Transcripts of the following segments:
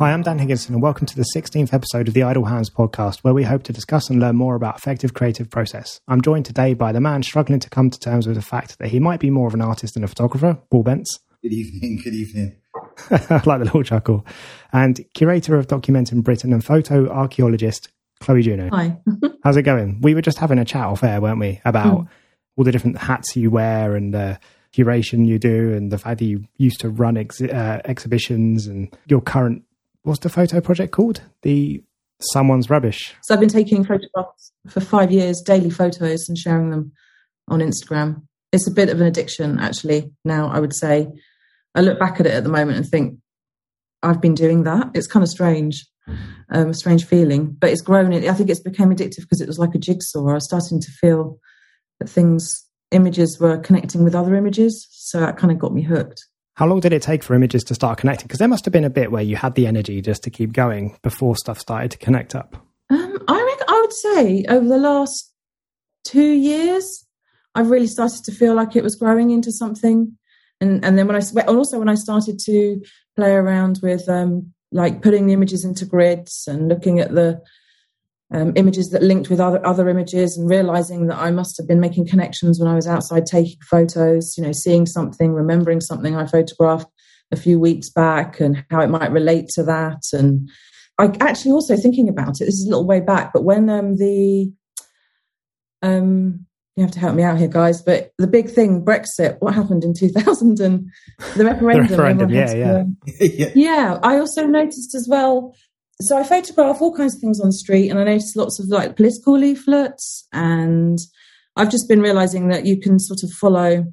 Hi, I'm Dan Higginson, and welcome to the 16th episode of the Idle Hands podcast, where we hope to discuss and learn more about effective creative process. I'm joined today by the man struggling to come to terms with the fact that he might be more of an artist than a photographer, Paul Bence. Good evening, good evening. I like the little chuckle. And curator of Documenting Britain and photo archaeologist, Chloe Juno. Hi. How's it going? We were just having a chat off air, weren't we, about mm. all the different hats you wear and uh, curation you do, and the fact that you used to run ex- uh, exhibitions and your current what's the photo project called? The Someone's Rubbish. So I've been taking photographs for five years, daily photos, and sharing them on Instagram. It's a bit of an addiction, actually, now, I would say. I look back at it at the moment and think, I've been doing that. It's kind of strange, um, a strange feeling, but it's grown. I think it's became addictive because it was like a jigsaw. I was starting to feel that things, images were connecting with other images. So that kind of got me hooked. How long did it take for images to start connecting? Because there must have been a bit where you had the energy just to keep going before stuff started to connect up. Um, I I would say over the last two years, I've really started to feel like it was growing into something. And and then when I also when I started to play around with um, like putting the images into grids and looking at the um, images that linked with other other images and realizing that I must have been making connections when I was outside taking photos, you know, seeing something, remembering something I photographed a few weeks back and how it might relate to that. And I actually also thinking about it, this is a little way back, but when um, the um, you have to help me out here, guys. But the big thing, Brexit, what happened in 2000 and the referendum. the referendum, yeah, yeah. yeah. Yeah. I also noticed as well so I photograph all kinds of things on the street, and I notice lots of like political leaflets, and I've just been realizing that you can sort of follow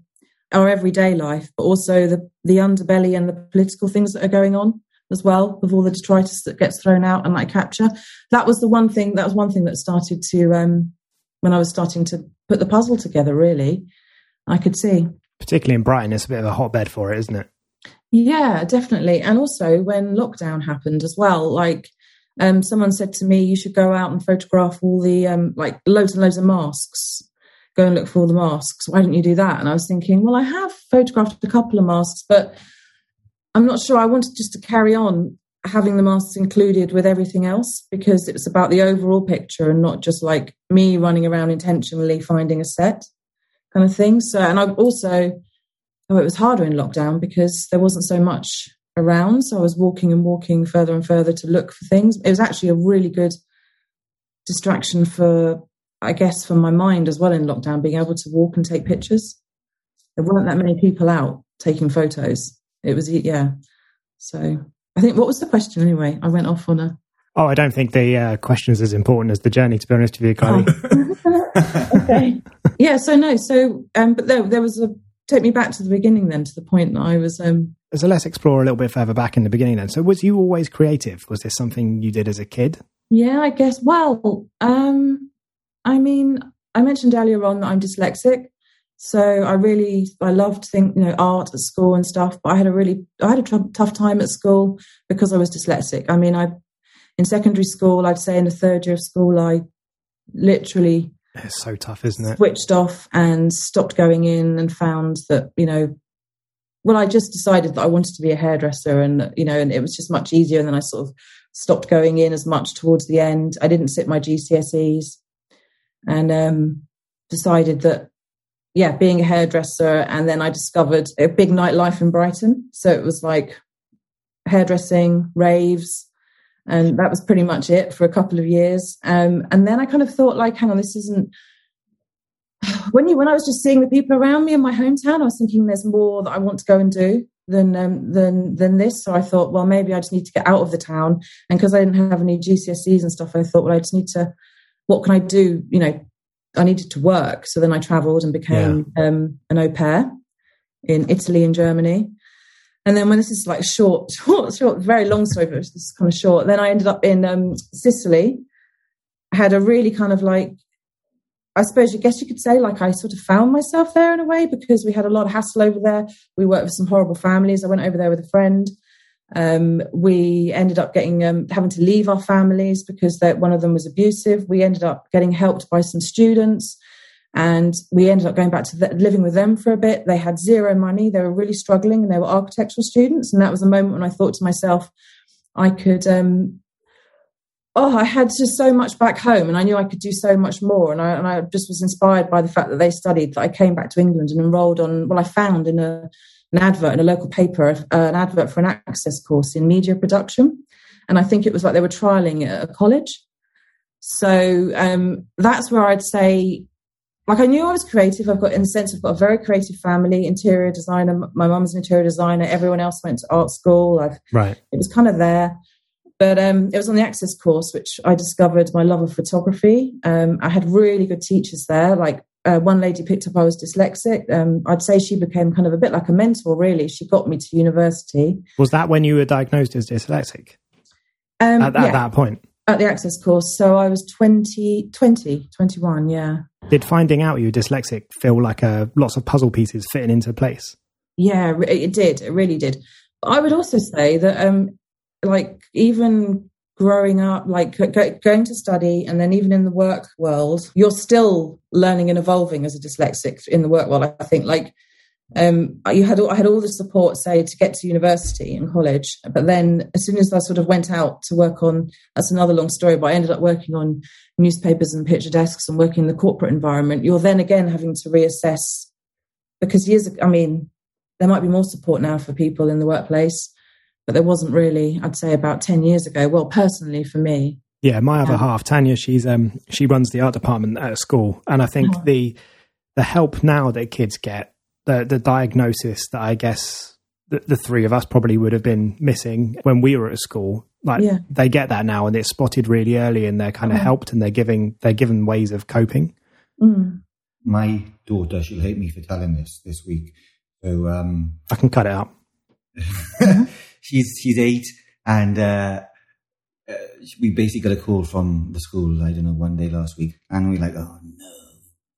our everyday life, but also the the underbelly and the political things that are going on as well, with all the detritus that gets thrown out and like capture. That was the one thing. That was one thing that started to um, when I was starting to put the puzzle together. Really, I could see. Particularly in Brighton, it's a bit of a hotbed for it, isn't it? Yeah, definitely. And also when lockdown happened as well, like um, someone said to me, you should go out and photograph all the, um, like loads and loads of masks. Go and look for all the masks. Why don't you do that? And I was thinking, well, I have photographed a couple of masks, but I'm not sure I wanted just to carry on having the masks included with everything else because it was about the overall picture and not just like me running around intentionally finding a set kind of thing. So, and I also, oh, it was harder in lockdown because there wasn't so much around. So I was walking and walking further and further to look for things. It was actually a really good distraction for, I guess, for my mind as well in lockdown, being able to walk and take pictures. There weren't that many people out taking photos. It was, yeah. So I think, what was the question anyway? I went off on a. Oh, I don't think the uh, question is as important as the journey, to be honest with you, Kylie. Oh. okay. Yeah, so no, so, um, but there, there was a, take me back to the beginning then, to the point that I was um, so let's explore a little bit further back in the beginning then. So was you always creative? Was this something you did as a kid? Yeah, I guess. Well, um, I mean, I mentioned earlier on that I'm dyslexic. So I really, I loved think, you know, art at school and stuff, but I had a really, I had a tough time at school because I was dyslexic. I mean, I, in secondary school, I'd say in the third year of school, I literally it's so tough, isn't it? Switched off and stopped going in and found that, you know, well, I just decided that I wanted to be a hairdresser, and you know, and it was just much easier. And then I sort of stopped going in as much towards the end. I didn't sit my GCSEs, and um, decided that yeah, being a hairdresser. And then I discovered a big nightlife in Brighton, so it was like hairdressing, raves, and that was pretty much it for a couple of years. Um, and then I kind of thought, like, hang on, this isn't when you when I was just seeing the people around me in my hometown, I was thinking there's more that I want to go and do than um, than than this. So I thought, well, maybe I just need to get out of the town. And because I didn't have any GCSEs and stuff, I thought, well, I just need to. What can I do? You know, I needed to work. So then I travelled and became yeah. um, an au pair in Italy and Germany. And then when this is like short, short, short, very long story, but this is kind of short. Then I ended up in um, Sicily. I had a really kind of like I suppose I guess you could say like I sort of found myself there in a way because we had a lot of hassle over there. We worked with some horrible families. I went over there with a friend. Um, we ended up getting um, having to leave our families because one of them was abusive. We ended up getting helped by some students, and we ended up going back to the, living with them for a bit. They had zero money. They were really struggling, and they were architectural students. And that was a moment when I thought to myself, I could um, oh, I had just so much back home, and I knew I could do so much more. And I, and I just was inspired by the fact that they studied. That I came back to England and enrolled on. Well, I found in a an advert in a local paper, uh, an advert for an access course in media production, and I think it was like they were trialing it at a college. So um, that's where I'd say, like, I knew I was creative. I've got, in the sense, I've got a very creative family, interior designer. My mum's an interior designer. Everyone else went to art school. I've, right. It was kind of there. But um, it was on the Access course, which I discovered my love of photography. Um, I had really good teachers there. Like uh, one lady picked up I was dyslexic. Um, I'd say she became kind of a bit like a mentor, really. She got me to university. Was that when you were diagnosed as dyslexic? Um, at, at yeah, that point? At the Access course. So I was 20, 20, 21, yeah. Did finding out you were dyslexic feel like a, lots of puzzle pieces fitting into place? Yeah, it did. It really did. I would also say that um, like even growing up, like going to study, and then even in the work world, you're still learning and evolving as a dyslexic in the work world. I think like um, you had I had all the support, say, to get to university and college, but then as soon as I sort of went out to work on, that's another long story. But I ended up working on newspapers and picture desks and working in the corporate environment. You're then again having to reassess because years, I mean, there might be more support now for people in the workplace but there wasn't really, I'd say about 10 years ago. Well, personally for me. Yeah, my other half, Tanya, she's um she runs the art department at a school. And I think oh. the the help now that kids get, the the diagnosis that I guess the, the, three of us probably would have been missing when we were at school. Like yeah. they get that now and it's spotted really early and they're kind of oh. helped and they're giving they're given ways of coping. Mm. My daughter, she'll hate me for telling this this week. So um I can cut it out. she's she's eight, and uh, uh, we basically got a call from the school. I don't know one day last week, and we are like, oh no,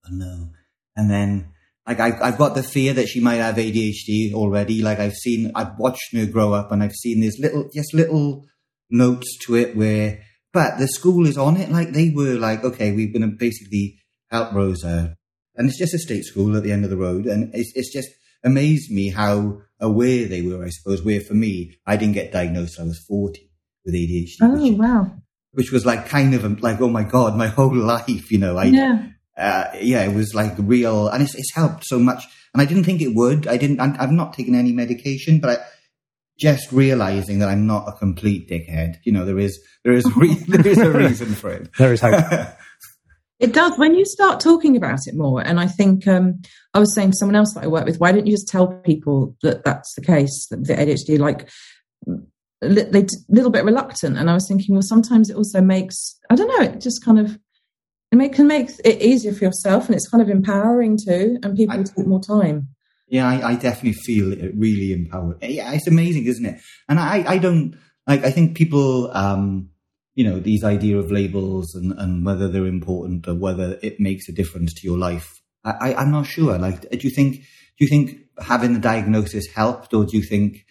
oh no, and then. Like I've, I've got the fear that she might have ADHD already. Like I've seen, I've watched her grow up, and I've seen these little, just little notes to it where, but the school is on it. Like they were like, okay, we're going to basically help Rosa, and it's just a state school at the end of the road, and it's it's just amazed me how aware they were, I suppose, where for me, I didn't get diagnosed I was 40 with ADHD. Oh, which, wow. Which was like kind of like, oh my God, my whole life, you know, I, yeah. Uh, yeah, it was like real, and it's, it's helped so much. And I didn't think it would. I didn't, I, I've not taken any medication, but I, just realizing that I'm not a complete dickhead. You know, there is, there is, re- there is a reason for it. There is hope. It does when you start talking about it more. And I think um, I was saying to someone else that I work with, why don't you just tell people that that's the case, that the ADHD, like they a little bit reluctant. And I was thinking, well, sometimes it also makes, I don't know, it just kind of, it make, can make it easier for yourself and it's kind of empowering too. And people I, take more time. Yeah, I, I, definitely feel it really empowered. Yeah, it's amazing, isn't it? And I, I don't, like, I think people, um, you know, these idea of labels and, and whether they're important or whether it makes a difference to your life. I, I, am not sure. Like, do you think, do you think having the diagnosis helped or do you think,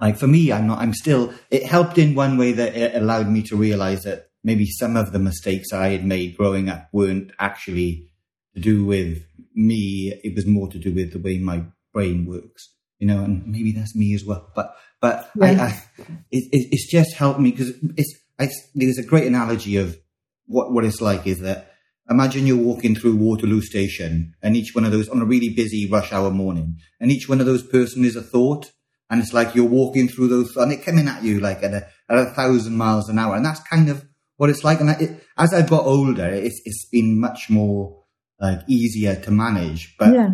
like for me, I'm not, I'm still, it helped in one way that it allowed me to realize that maybe some of the mistakes I had made growing up weren't actually to do with me. It was more to do with the way my brain works, you know, and maybe that's me as well. But, but yeah. I, I it, it's just helped me because it's, there's a great analogy of what, what it's like is that imagine you're walking through Waterloo Station and each one of those on a really busy rush hour morning and each one of those person is a thought and it's like you're walking through those and it coming at you like at a, at a thousand miles an hour and that's kind of what it's like and it, as I've got older it's, it's been much more like easier to manage but yeah.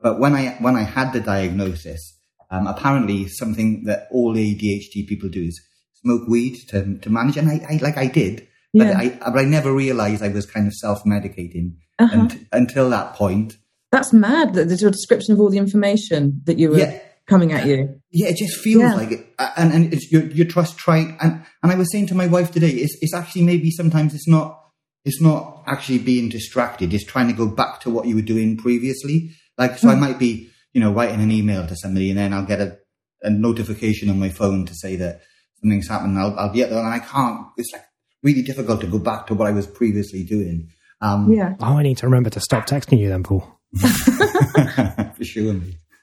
but when I when I had the diagnosis um, apparently something that all ADHD people do is smoke weed to, to manage. And I, I like I did, but yeah. I, but I never realized I was kind of self medicating uh-huh. until that point. That's mad that there's your description of all the information that you were yeah. coming at you. Yeah, it just feels yeah. like it. And, and it's your, your trust trying. And, and I was saying to my wife today, it's, it's actually maybe sometimes it's not, it's not actually being distracted. It's trying to go back to what you were doing previously. Like, so mm. I might be, you know, writing an email to somebody and then I'll get a, a notification on my phone to say that something's happened, I'll, I'll be at there and I can't, it's like really difficult to go back to what I was previously doing. Um, yeah. Oh, I need to remember to stop texting you then, Paul. For sure.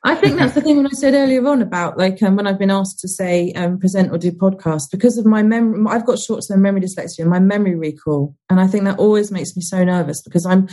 I think that's the thing when I said earlier on about like um, when I've been asked to say um, present or do podcast because of my memory. I've got short-term memory dyslexia and my memory recall, and I think that always makes me so nervous because I'm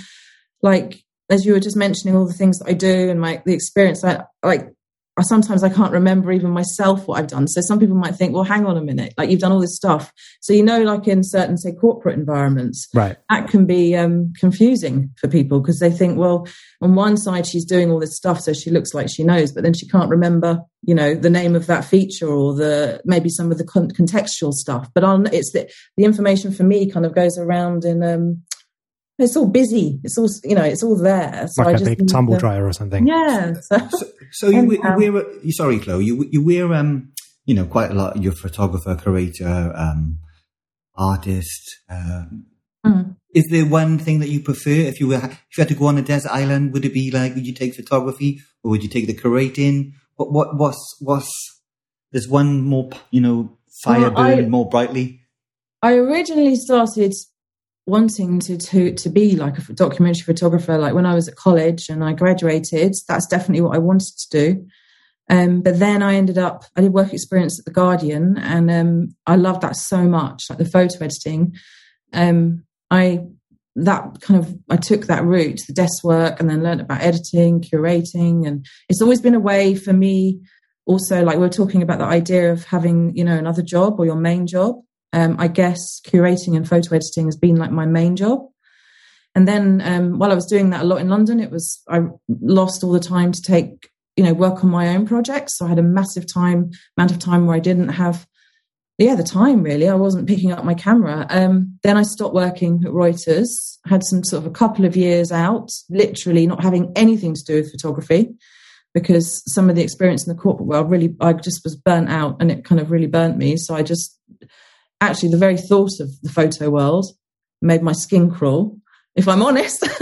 like as you were just mentioning all the things that I do and my the experience. I like I sometimes I can't remember even myself what I've done. So some people might think, well, hang on a minute, like you've done all this stuff. So you know, like in certain say corporate environments, right, that can be um, confusing for people because they think, well, on one side she's doing all this stuff, so she looks like she knows, but then she can't remember, you know, the name of that feature or the maybe some of the con- contextual stuff. But on it's the the information for me kind of goes around in um, it's all busy. It's all you know. It's all there. So like I a big tumble to, dryer or something. Yeah. So, so, so you, you wear. Sorry, Chloe. You you wear um you know quite a lot. You're a photographer, curator, um, artist. Um, mm. Is there one thing that you prefer? If you were if you had to go on a desert island, would it be like would you take photography or would you take the curating? What what what's what's there's one more you know fire well, burning more brightly. I originally started wanting to, to to be like a documentary photographer like when i was at college and i graduated that's definitely what i wanted to do. Um, but then i ended up i did work experience at the guardian and um, i loved that so much like the photo editing. Um, i that kind of i took that route the desk work and then learned about editing curating and it's always been a way for me also like we are talking about the idea of having you know another job or your main job um, I guess curating and photo editing has been like my main job. And then um, while I was doing that a lot in London, it was I lost all the time to take you know work on my own projects. So I had a massive time amount of time where I didn't have yeah the time really. I wasn't picking up my camera. Um, then I stopped working at Reuters. Had some sort of a couple of years out, literally not having anything to do with photography because some of the experience in the corporate world really I just was burnt out and it kind of really burnt me. So I just actually the very thought of the photo world made my skin crawl, if I'm honest.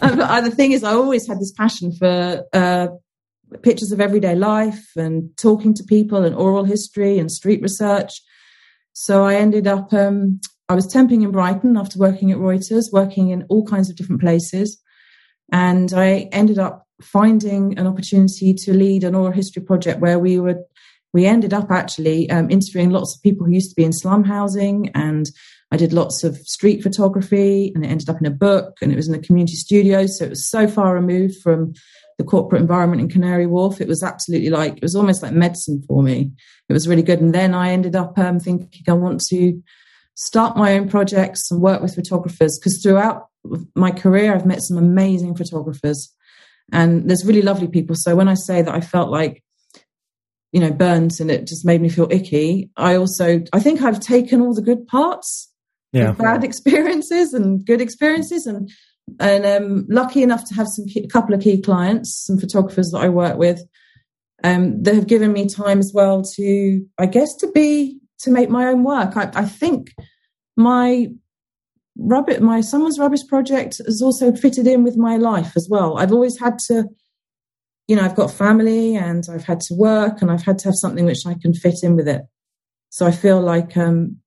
Uh, the thing is, I always had this passion for uh, pictures of everyday life and talking to people and oral history and street research. So I ended up, um, I was temping in Brighton after working at Reuters, working in all kinds of different places. And I ended up finding an opportunity to lead an oral history project where we were we ended up actually um, interviewing lots of people who used to be in slum housing and I did lots of street photography and it ended up in a book and it was in a community studio. So it was so far removed from the corporate environment in Canary Wharf. It was absolutely like, it was almost like medicine for me. It was really good. And then I ended up um, thinking I want to start my own projects and work with photographers because throughout my career, I've met some amazing photographers and there's really lovely people. So when I say that I felt like you know, burns and it just made me feel icky. I also, I think I've taken all the good parts, yeah, bad experiences and good experiences, and and um, lucky enough to have some key, a couple of key clients, some photographers that I work with, um, that have given me time as well to, I guess, to be to make my own work. I, I think my rubbish, my someone's rubbish project has also fitted in with my life as well. I've always had to you know, I've got family and I've had to work and I've had to have something which I can fit in with it. So I feel like, um,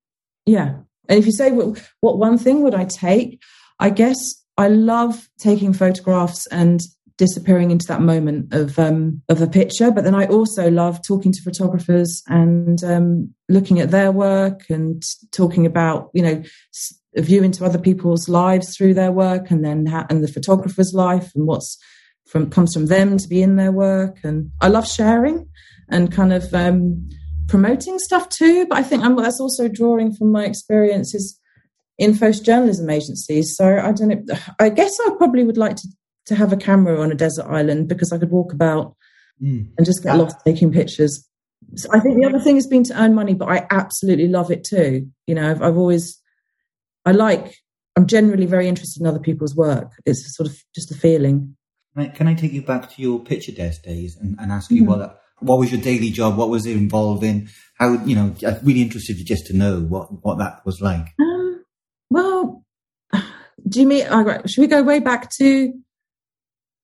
yeah. And if you say, what, what one thing would I take? I guess I love taking photographs and disappearing into that moment of um, of a picture. But then I also love talking to photographers and um, looking at their work and talking about you know a view into other people's lives through their work, and then ha- and the photographer's life and what's from comes from them to be in their work, and I love sharing and kind of um, promoting stuff too. But I think I'm, that's also drawing from my experiences in post journalism agencies. So I don't know. I guess I probably would like to to have a camera on a desert island because I could walk about mm. and just get lost taking pictures. So I think the other thing has been to earn money, but I absolutely love it too. You know, I've, I've always, I like, I'm generally very interested in other people's work. It's sort of just a feeling. Can I take you back to your picture desk days and, and ask you mm-hmm. what what was your daily job? What was it involved in? How you know? I'm really interested just to know what what that was like. Um, well, do you mean? Uh, should we go way back to?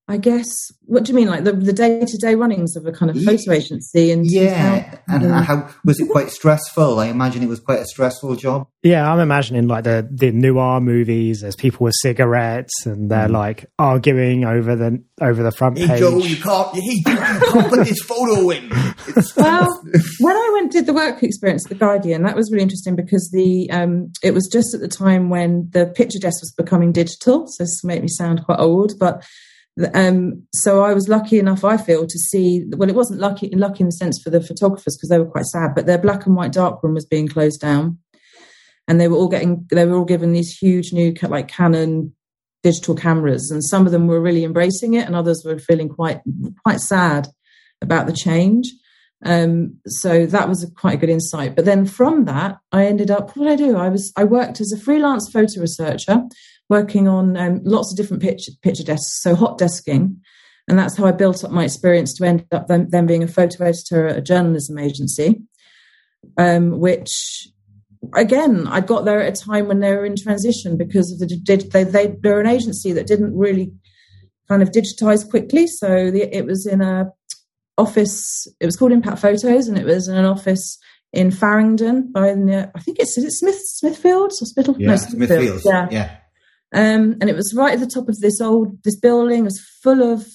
I guess. What do you mean, like the the day to day runnings of a kind of photo agency? And yeah, and Yeah. how was it quite stressful? I imagine it was quite a stressful job. Yeah, I'm imagining like the the noir movies. There's people with cigarettes and they're like arguing over the over the front Hey page. Joe, you can't. Hey, you can't put this photo in. It's, well, when I went did the work experience at the Guardian, that was really interesting because the um, it was just at the time when the picture desk was becoming digital. So this made me sound quite old, but um, so I was lucky enough, I feel, to see. Well, it wasn't lucky lucky in the sense for the photographers because they were quite sad, but their black and white darkroom was being closed down, and they were all getting they were all given these huge new like Canon digital cameras, and some of them were really embracing it, and others were feeling quite quite sad about the change. Um, so that was a quite a good insight. But then from that, I ended up. What did I do? I was I worked as a freelance photo researcher, working on um, lots of different picture picture desks, so hot desking, and that's how I built up my experience to end up then, then being a photo editor at a journalism agency, um, which again I got there at a time when they were in transition because of the they they they're an agency that didn't really kind of digitize quickly, so the, it was in a office. It was called Impact Photos, and it was in an office in Farringdon by the, I think it's is it Smith Smithfields or Spittle? yeah, Smithfields. Yeah. yeah. Um, and it was right at the top of this old this building. It was full of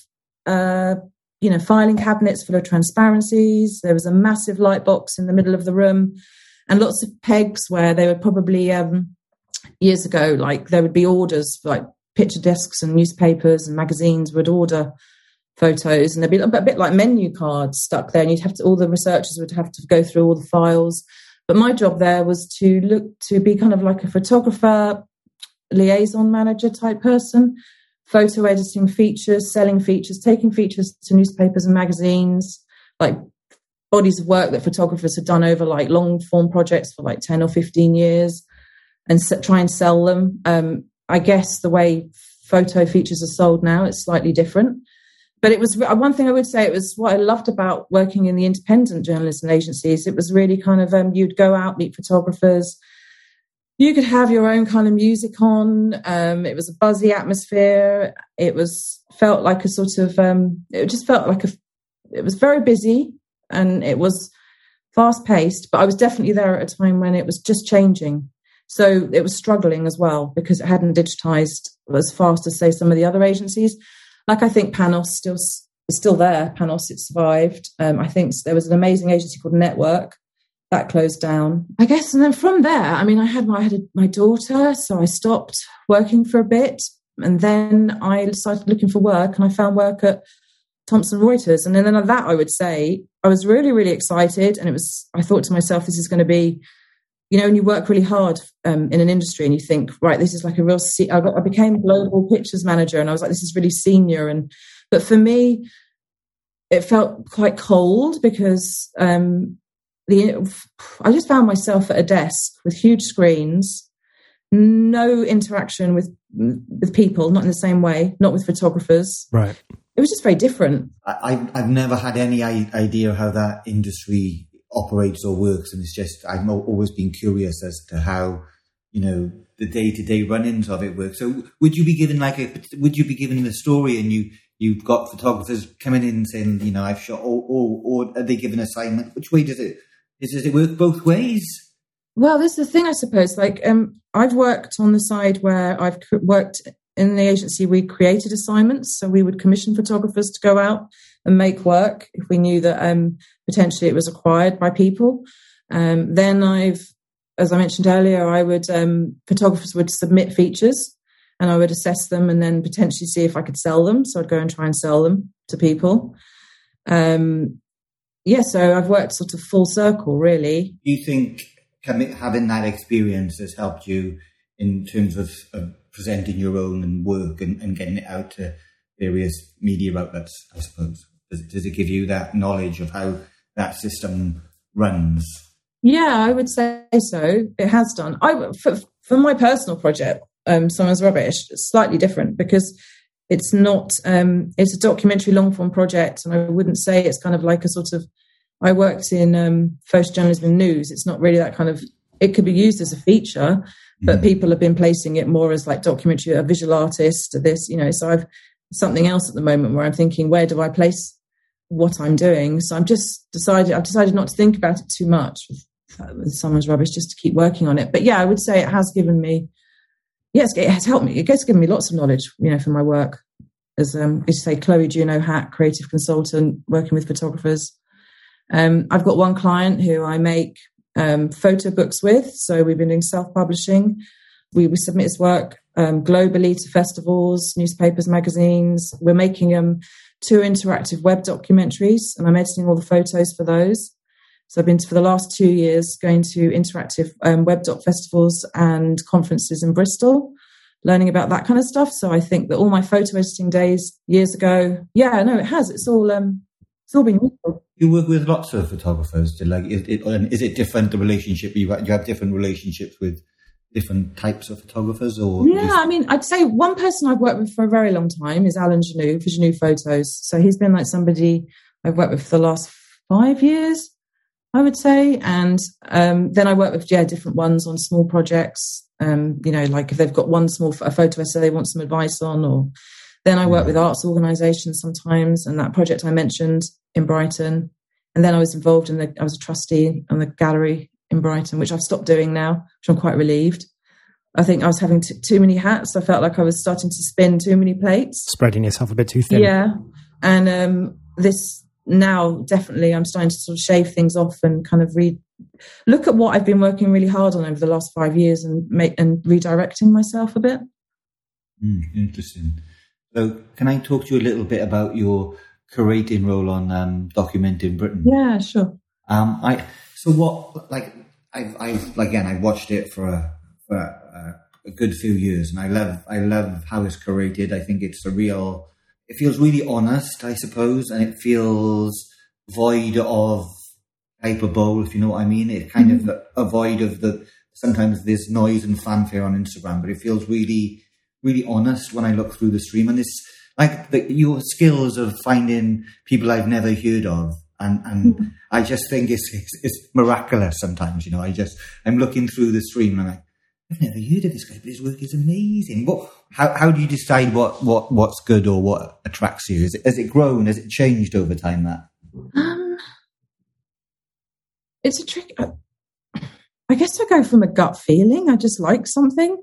uh, you know filing cabinets full of transparencies. There was a massive light box in the middle of the room, and lots of pegs where they were probably um, years ago. Like there would be orders like picture desks and newspapers and magazines would order photos, and there'd be a bit like menu cards stuck there, and you'd have to all the researchers would have to go through all the files. But my job there was to look to be kind of like a photographer liaison manager type person, photo editing features, selling features, taking features to newspapers and magazines, like bodies of work that photographers had done over like long form projects for like 10 or 15 years and try and sell them. Um, I guess the way photo features are sold now, it's slightly different. But it was one thing I would say. It was what I loved about working in the independent journalism agencies. It was really kind of um, you'd go out meet photographers, you could have your own kind of music on. Um, it was a buzzy atmosphere. It was felt like a sort of. Um, it just felt like a. It was very busy and it was fast paced, but I was definitely there at a time when it was just changing. So it was struggling as well because it hadn't digitized as fast as say some of the other agencies. Like I think Panos still is still there. Panos it survived. Um, I think there was an amazing agency called Network that closed down. I guess, and then from there, I mean, I had my I had a, my daughter, so I stopped working for a bit, and then I started looking for work, and I found work at Thomson Reuters, and then then that I would say I was really really excited, and it was I thought to myself, this is going to be. You know, when you work really hard um, in an industry and you think, right, this is like a real. Se- I, got, I became global pictures manager, and I was like, this is really senior. And but for me, it felt quite cold because um, the I just found myself at a desk with huge screens, no interaction with with people, not in the same way, not with photographers. Right. It was just very different. I, I've, I've never had any idea how that industry operates or works, and it's just I've always been curious as to how you know the day to day run-ins of it work. So, would you be given like a would you be given the story, and you you've got photographers coming in saying, you know, I've shot, or or, or are they given assignment? Which way does it is does it work both ways? Well, this is the thing, I suppose. Like, um, I've worked on the side where I've worked in the agency. We created assignments, so we would commission photographers to go out and make work if we knew that um, potentially it was acquired by people. Um, then I've, as I mentioned earlier, I would um, photographers would submit features, and I would assess them, and then potentially see if I could sell them. So I'd go and try and sell them to people. Um, yeah, so I've worked sort of full circle, really. Do you think having that experience has helped you in terms of, of presenting your own and work and, and getting it out to various media outlets? I suppose does, does it give you that knowledge of how that system runs? Yeah, I would say so. It has done. I for, for my personal project, um, Someone's Rubbish, it's slightly different because it's not. Um, it's a documentary long form project, and I wouldn't say it's kind of like a sort of. I worked in um, photojournalism and news. It's not really that kind of. It could be used as a feature, but Mhm. people have been placing it more as like documentary, a visual artist, this, you know. So I've something else at the moment where I'm thinking, where do I place what I'm doing. So I'm just decided, I've decided not to think about it too much with, with someone's rubbish, just to keep working on it. But yeah, I would say it has given me, yes, it has helped me. It has given me lots of knowledge, you know, for my work as, um, you say, Chloe Juno Hack, creative consultant, working with photographers. Um, I've got one client who I make um, photo books with. So we've been doing self publishing. We, we submit his work um, globally to festivals, newspapers, magazines. We're making um, two interactive web documentaries, and I'm editing all the photos for those. So I've been for the last two years going to interactive um, web doc festivals and conferences in Bristol, learning about that kind of stuff. So I think that all my photo editing days years ago, yeah, no, it has. It's all um, it's all been useful. You work with lots of photographers. Like, is it, is it different the relationship? You you have different relationships with different types of photographers or yeah i mean i'd say one person i've worked with for a very long time is alan Gignoux for Gignoux photos so he's been like somebody i've worked with for the last five years i would say and um, then i work with yeah different ones on small projects um, you know like if they've got one small a photo essay they want some advice on or then i work with arts organizations sometimes and that project i mentioned in brighton and then i was involved in the i was a trustee on the gallery in Brighton, which I've stopped doing now, which I'm quite relieved. I think I was having t- too many hats. I felt like I was starting to spin too many plates, spreading yourself a bit too thin. Yeah, and um, this now definitely I'm starting to sort of shave things off and kind of read, look at what I've been working really hard on over the last five years and make and redirecting myself a bit. Mm, interesting. So, can I talk to you a little bit about your curating role on um, Documenting Britain? Yeah, sure. Um, I so what like I've, I've again I watched it for a, for a, a, good few years, and I love I love how it's curated. I think it's a real. It feels really honest, I suppose, and it feels void of hyperbole, if you know what I mean. It kind mm-hmm. of a void of the sometimes there's noise and fanfare on Instagram, but it feels really really honest when I look through the stream, and it's like the, your skills of finding people I've never heard of and and mm-hmm. I just think it's, it's, it's miraculous sometimes. You know, I just I'm looking through the stream and I'm like, I've never heard of this guy, but his work is amazing. What? How how do you decide what what what's good or what attracts you? Is it, has it grown? Has it changed over time? That um, it's a trick. I guess I go from a gut feeling. I just like something,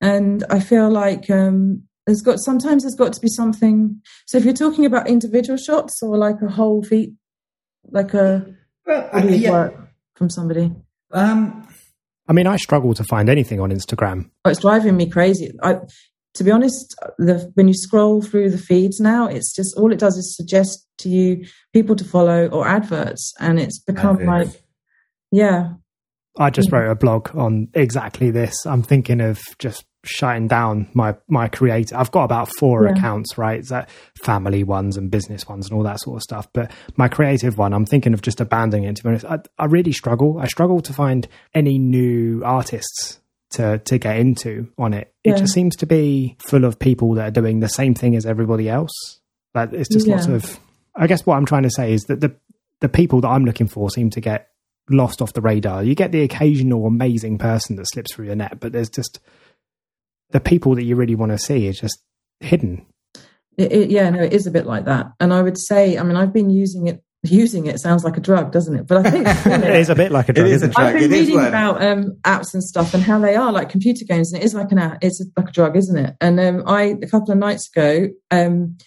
and I feel like um, there's got sometimes there's got to be something. So if you're talking about individual shots or like a whole feet like a well, uh, yeah. work from somebody? Um, I mean, I struggle to find anything on Instagram. Oh, it's driving me crazy. I, to be honest, the, when you scroll through the feeds now, it's just all it does is suggest to you people to follow or adverts, and it's become adverts. like, yeah. I just wrote a blog on exactly this. I'm thinking of just shutting down my my creator. I've got about four yeah. accounts, right? that family ones and business ones and all that sort of stuff. But my creative one, I'm thinking of just abandoning it. To be honest, I, I really struggle. I struggle to find any new artists to to get into on it. It yeah. just seems to be full of people that are doing the same thing as everybody else. But it's just yeah. lots of. I guess what I'm trying to say is that the the people that I'm looking for seem to get lost off the radar. You get the occasional amazing person that slips through the net, but there's just the people that you really want to see is just hidden. It, it, yeah, no, it is a bit like that. And I would say, I mean, I've been using it. Using it sounds like a drug, doesn't it? But I think it is a bit like a drug. It is a drug. I've been it reading about um, apps and stuff and how they are like computer games, and it is like an app. It's like a drug, isn't it? And um, I a couple of nights ago, um,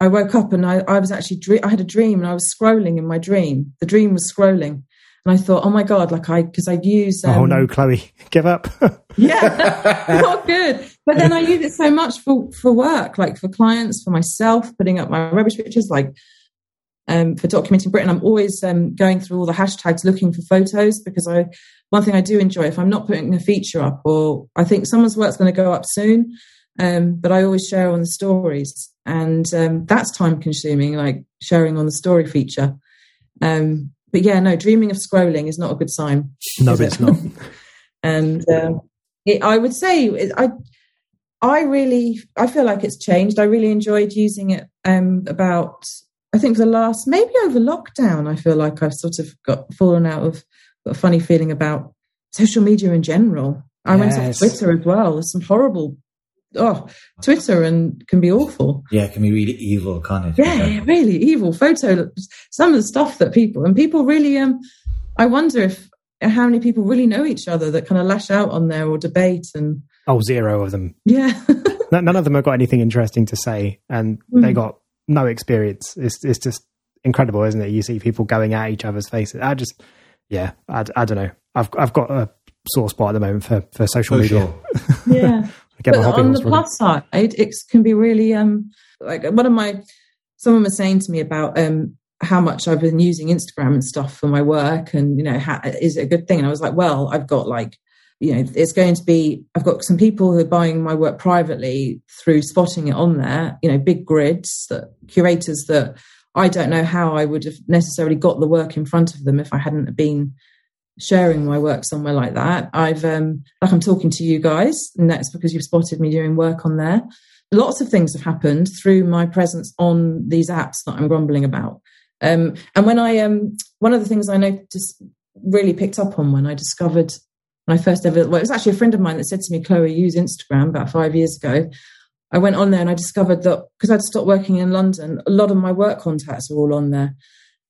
I woke up and I, I was actually dre- I had a dream and I was scrolling in my dream. The dream was scrolling, and I thought, oh my god, like I because I'd use. Um, oh no, Chloe, give up. yeah, not good. But then I use it so much for for work, like for clients, for myself, putting up my rubbish pictures, like um, for documenting Britain. I'm always um, going through all the hashtags looking for photos because I one thing I do enjoy if I'm not putting a feature up or I think someone's work's going to go up soon, um, but I always share on the stories, and um, that's time consuming, like sharing on the story feature. Um, but yeah, no, dreaming of scrolling is not a good sign. No, it's it? not. and um, it, I would say it, I, I really, I feel like it's changed. I really enjoyed using it. Um, about I think the last maybe over lockdown, I feel like I've sort of got fallen out of got a funny feeling about social media in general. I yes. went off Twitter as well. There's some horrible oh, Twitter and can be awful. Yeah, it can be really evil, can't it? Yeah, really evil photo. Some of the stuff that people and people really. Um, I wonder if how many people really know each other that kind of lash out on there or debate and. Oh, zero of them. Yeah. None of them have got anything interesting to say, and mm. they got no experience. It's it's just incredible, isn't it? You see people going at each other's faces. I just, yeah, I, I don't know. I've I've got a sore spot at the moment for for social For media. sure. yeah. Get but hobby on horse the running. plus side, it can be really um like one of my someone was saying to me about um how much I've been using Instagram and stuff for my work, and you know, how, is it a good thing? And I was like, well, I've got like you know, it's going to be. I've got some people who are buying my work privately through spotting it on there. You know, big grids that curators that I don't know how I would have necessarily got the work in front of them if I hadn't been sharing my work somewhere like that. I've um like I'm talking to you guys, and that's because you've spotted me doing work on there. Lots of things have happened through my presence on these apps that I'm grumbling about. Um, and when I um one of the things I noticed really picked up on when I discovered when I first ever well, it was actually a friend of mine that said to me, Chloe, use Instagram about five years ago. I went on there and I discovered that because I'd stopped working in London, a lot of my work contacts are all on there.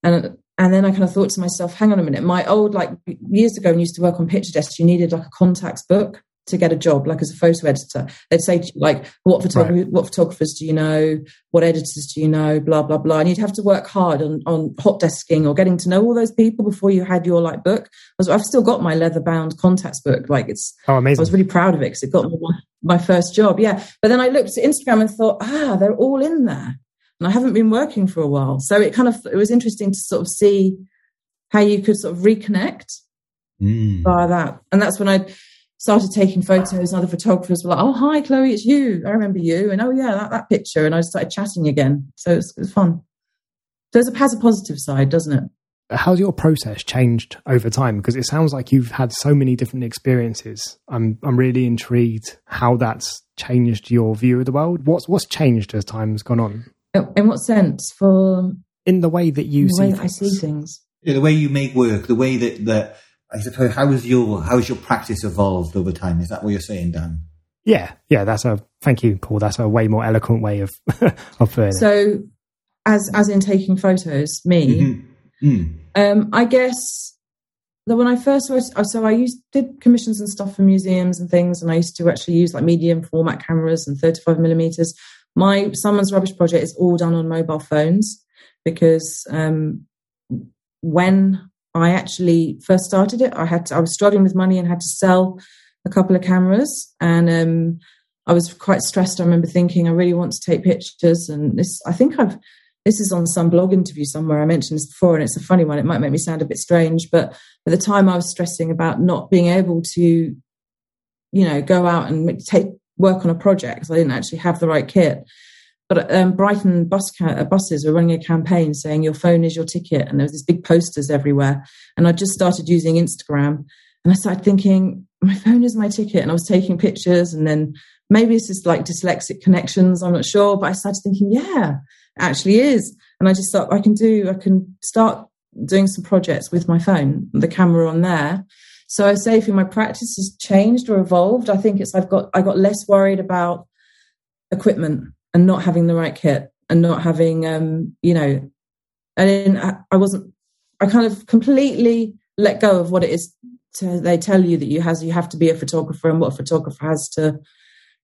And and then I kind of thought to myself, hang on a minute, my old like years ago when I used to work on picture desks, you needed like a contacts book to get a job, like as a photo editor. They'd say to you, like, what photography, Right. what photographers do you know? What editors do you know? Blah blah blah. And you'd have to work hard on on hot desking or getting to know all those people before you had your like book. I was, I've still got my leather bound contacts book. Like it's Oh, amazing. I was really proud of it because it got me my, my first job. Yeah. But then I looked at Instagram and thought, ah, they're all in there. And I haven't been working for a while. So it kind of, it was interesting to sort of see how you could sort of reconnect Mm. via that. And that's when I started taking photos and other photographers were like, oh, hi, Chloe, it's you. I remember you. And oh, yeah, that, that picture. And I started chatting again. So it's, it's fun. There's a, has a positive side, doesn't it? How's your process changed over time? Because it sounds like you've had so many different experiences. I'm I'm really intrigued how that's changed your view of the world. What's what's changed as time's gone on In what sense? For in the way that you the see way that I things? see things. Yeah, the way you make work, the way that, that I suppose, how has your how has your practice evolved over time? Is that what you're saying, Dan? Yeah, yeah. That's a thank you, Paul. That's a way more eloquent way of of putting it. So, as as in taking photos, me, Mhm. Mm. um, I guess that when I first was, so I used did commissions and stuff for museums and things, and I used to actually use like medium format cameras and thirty five millimeters. My Someone's Rubbish project is all done on mobile phones because um, when I actually first started it, I had to, I was struggling with money and had to sell a couple of cameras, and um, I was quite stressed. I remember thinking, I really want to take pictures, and this I think I've this is on some blog interview somewhere. I mentioned this before, and it's a funny one. It might make me sound a bit strange, but at the time I was stressing about not being able to, you know, go out and take work on a project I didn't actually have the right kit. But um, Brighton bus ca- uh, buses were running a campaign saying your phone is your ticket, and there was these big posters everywhere. And I just started using Instagram, and I started thinking, my phone is my ticket, and I was taking pictures, and then maybe it's just like dyslexic connections. I'm not sure, but I started thinking, yeah, actually is. And I just thought I can do, I can start doing some projects with my phone, the camera on there. So I say if my practice has changed or evolved, I think it's I've got I got less worried about equipment and not having the right kit and not having um, you know, and then I, I wasn't I kind of completely let go of what it is to, they tell you that you has you have to be a photographer and what a photographer has to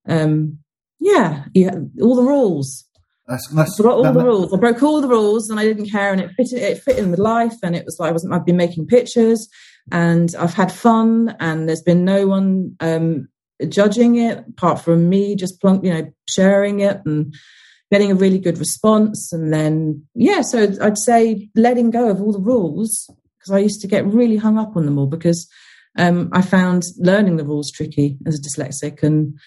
um yeah, you, all the rules. That's, that's, I forgot all that- the rules. I broke all the rules, and I didn't care, and it fit. It fit in with life, and it was like I wasn't. I've been making pictures, and I've had fun, and there's been no one um, judging it apart from me, just plunk, you know, sharing it and getting a really good response, and then yeah. So I'd say letting go of all the rules because I used to get really hung up on them all because um, I found learning the rules tricky as a dyslexic and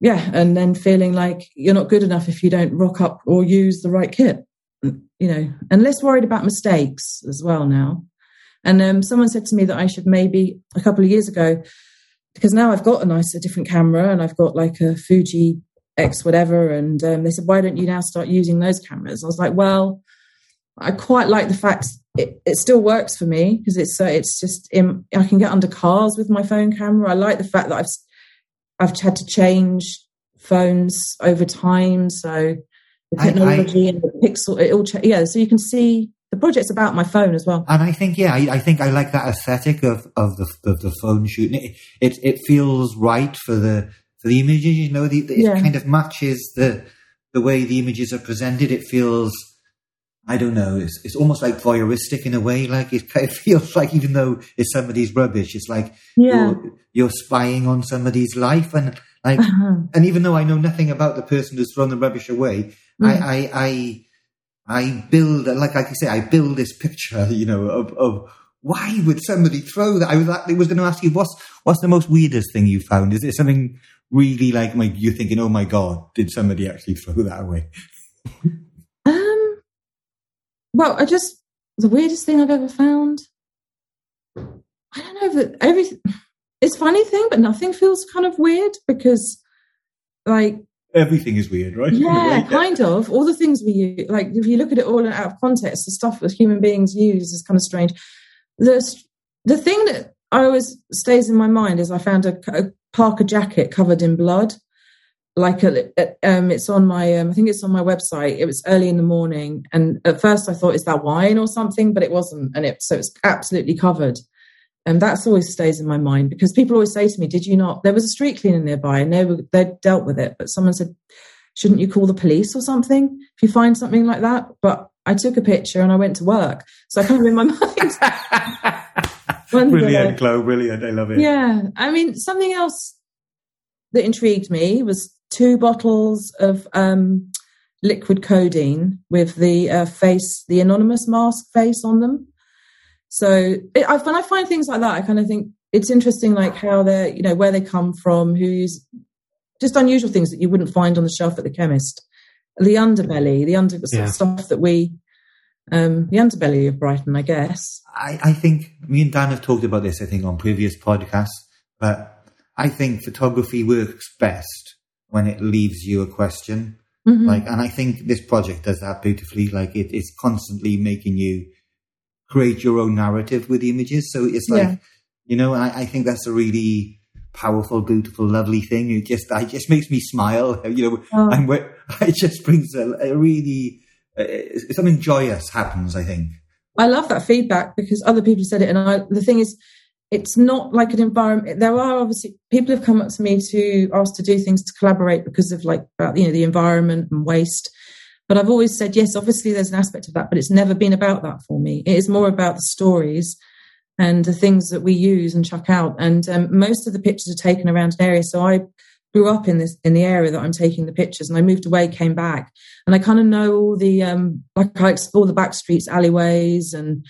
yeah, and then feeling like you're not good enough if you don't rock up or use the right kit, you know, and less worried about mistakes as well now. And um, someone said to me that I should maybe a couple of years ago, because now I've got a nice, a different camera and I've got like a Fuji X whatever, and um, they said, why don't you now start using those cameras? I was like, well, I quite like the fact it, it still works for me because it's uh, it's just in, I can get under cars with my phone camera. I like the fact that I've I've had to change phones over time. So the technology I, I, and the pixel, it all, cha- yeah. So you can see the project's about my phone as well. And I think, yeah, I, I think I like that aesthetic of, of the, of the phone shooting. It, it, it feels right for the, for the images, you know, the, the, yeah. it kind of matches the, the way the images are presented. It feels, I don't know, it's, it's almost like voyeuristic in a way. Like it of feels like even though it's somebody's rubbish, it's like yeah. you're, you're spying on somebody's life. And like, uh-huh. and even though I know nothing about the person who's thrown the rubbish away, mm. I, I, I, I build, like I say, I build this picture, you know, of, of why would somebody throw that? I was, I was going to ask you, what's, what's the most weirdest thing you found? Is it something really like, like you're thinking, oh my God, did somebody actually throw that away? um, well, I just, the weirdest thing I've ever found, I don't know that everything, it's funny thing, but nothing feels kind of weird because like everything is weird, right? Yeah, kind of. All the things we use, like if you look at it all out of context, the stuff that human beings use is kind of strange. The the thing that I always stays in my mind is I found a, a parka jacket covered in blood. Like a, um, it's on my, um, I think it's on my website. It was early in the morning, and at first I thought, is that wine or something? But it wasn't, and it so it's absolutely covered. And that's always stays in my mind because people always say to me, Did you not? There was a street cleaner nearby and they were, they dealt with it, but someone said, Shouldn't you call the police or something if you find something like that? But I took a picture and I went to work. So I kind of in my mind. brilliant, Chloe, brilliant. I love it. Yeah. I mean, something else that intrigued me was two bottles of um, liquid codeine with the uh, face, the anonymous mask face on them. So it, I, when I find things like that, I kind of think it's interesting, like how they're, you know, where they come from, who's just unusual things that you wouldn't find on the shelf at the chemist. The underbelly, the under yeah. stuff that we, um, the underbelly of Brighton, I guess. I, I think me and Dan have talked about this, I think, on previous podcasts, but I think photography works best when it leaves you a question. Mm-hmm. Like, and I think this project does that beautifully. Like, it, it's constantly making you create your own narrative with the images. So it's like, yeah. you know, I, I, think that's a really powerful, beautiful, lovely thing. It just, it just makes me smile, you know, oh. and it just brings a, a really, uh, something joyous happens, I think. I love that feedback because other people said it. And I, the thing is, it's not like an environment. There are obviously people have come up to me to ask to do things to collaborate because of like, you know, the environment and waste. But I've always said, yes, obviously there's an aspect of that, but it's never been about that for me. It is more about the stories and the things that we use and chuck out. And um, most of the pictures are taken around an area. So I grew up in this in the area that I'm taking the pictures, and I moved away, came back, and I kind of know all the um, like I explore the back streets, alleyways, and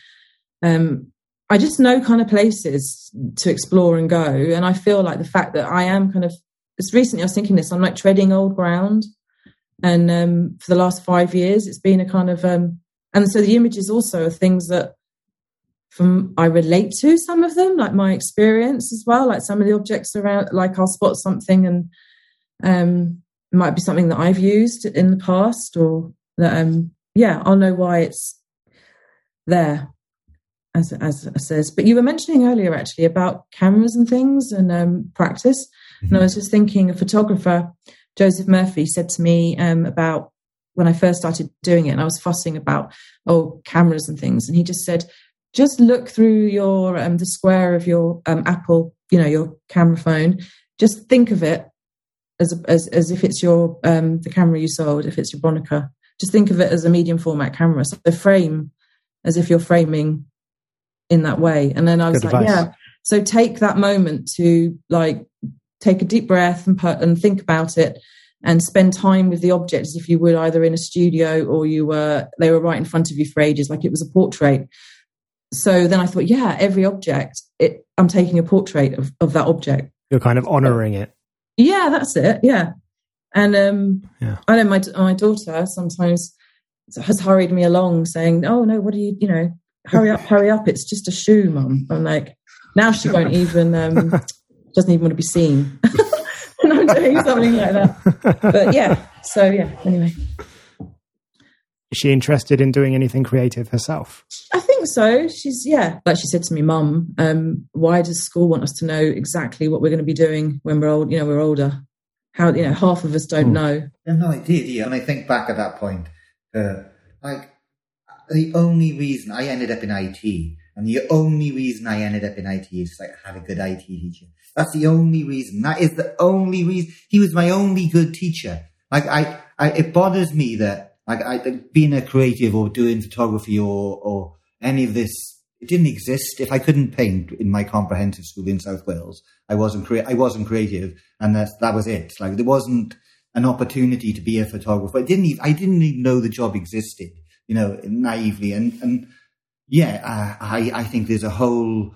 um, I just know kind of places to explore and go. And I feel like the fact that I am kind of just recently I was thinking this, I'm like treading old ground and um, for the last five years, it's been a kind of, um, and so the images also are things that from I relate to some of them, like my experience as well, like some of the objects around, like I'll spot something and um, it might be something that I've used in the past or that, um, yeah, I'll know why it's there as as it says. But you were mentioning earlier actually about cameras and things and um, practice, mm-hmm. and I was just thinking a photographer Joseph Murphy said to me um, about when I first started doing it, and I was fussing about oh cameras and things, and he just said, just look through your um, the square of your um, Apple, you know, your camera phone. Just think of it as as as if it's your um, the camera you sold, if it's your Bronica. Just think of it as a medium format camera. So the frame as if you're framing in that way. And then I was Good like, advice. yeah. So take that moment to like take a deep breath and put and think about it and spend time with the object as if you would either in a studio or you were they were right in front of you for ages like it was a portrait. So then i thought yeah every object it, i'm taking a portrait of, of that object. You're kind of honoring it. Yeah that's it yeah. And um yeah. i know my my daughter sometimes has hurried me along saying oh no what do you you know hurry up hurry up. It's just a shoe mum. I'm like now she won't even um doesn't even want to be seen when I'm doing something like that. But yeah, so yeah, anyway. Is she interested in doing anything creative herself? I think so. She's yeah, like she said to me, "Mum, um, why does school want us to know exactly what we're going to be doing when we're old? You know, we're older. how you know half of us don't Hmm. know. I have no idea, do you? And I think back at that point, uh, like the only reason I ended up in IT, and the only reason I ended up in IT is like I had a good IT teacher. That's the only reason. That is the only reason. He was my only good teacher. Like I, I it bothers me that like I being a creative or doing photography or or any of this. It didn't exist. If I couldn't paint in my comprehensive school in South Wales, I wasn't crea- I wasn't creative, and that that was it. Like there wasn't an opportunity to be a photographer. I didn't even, I didn't even know the job existed, you know, naively. And, and yeah, uh, I, I think there's a whole,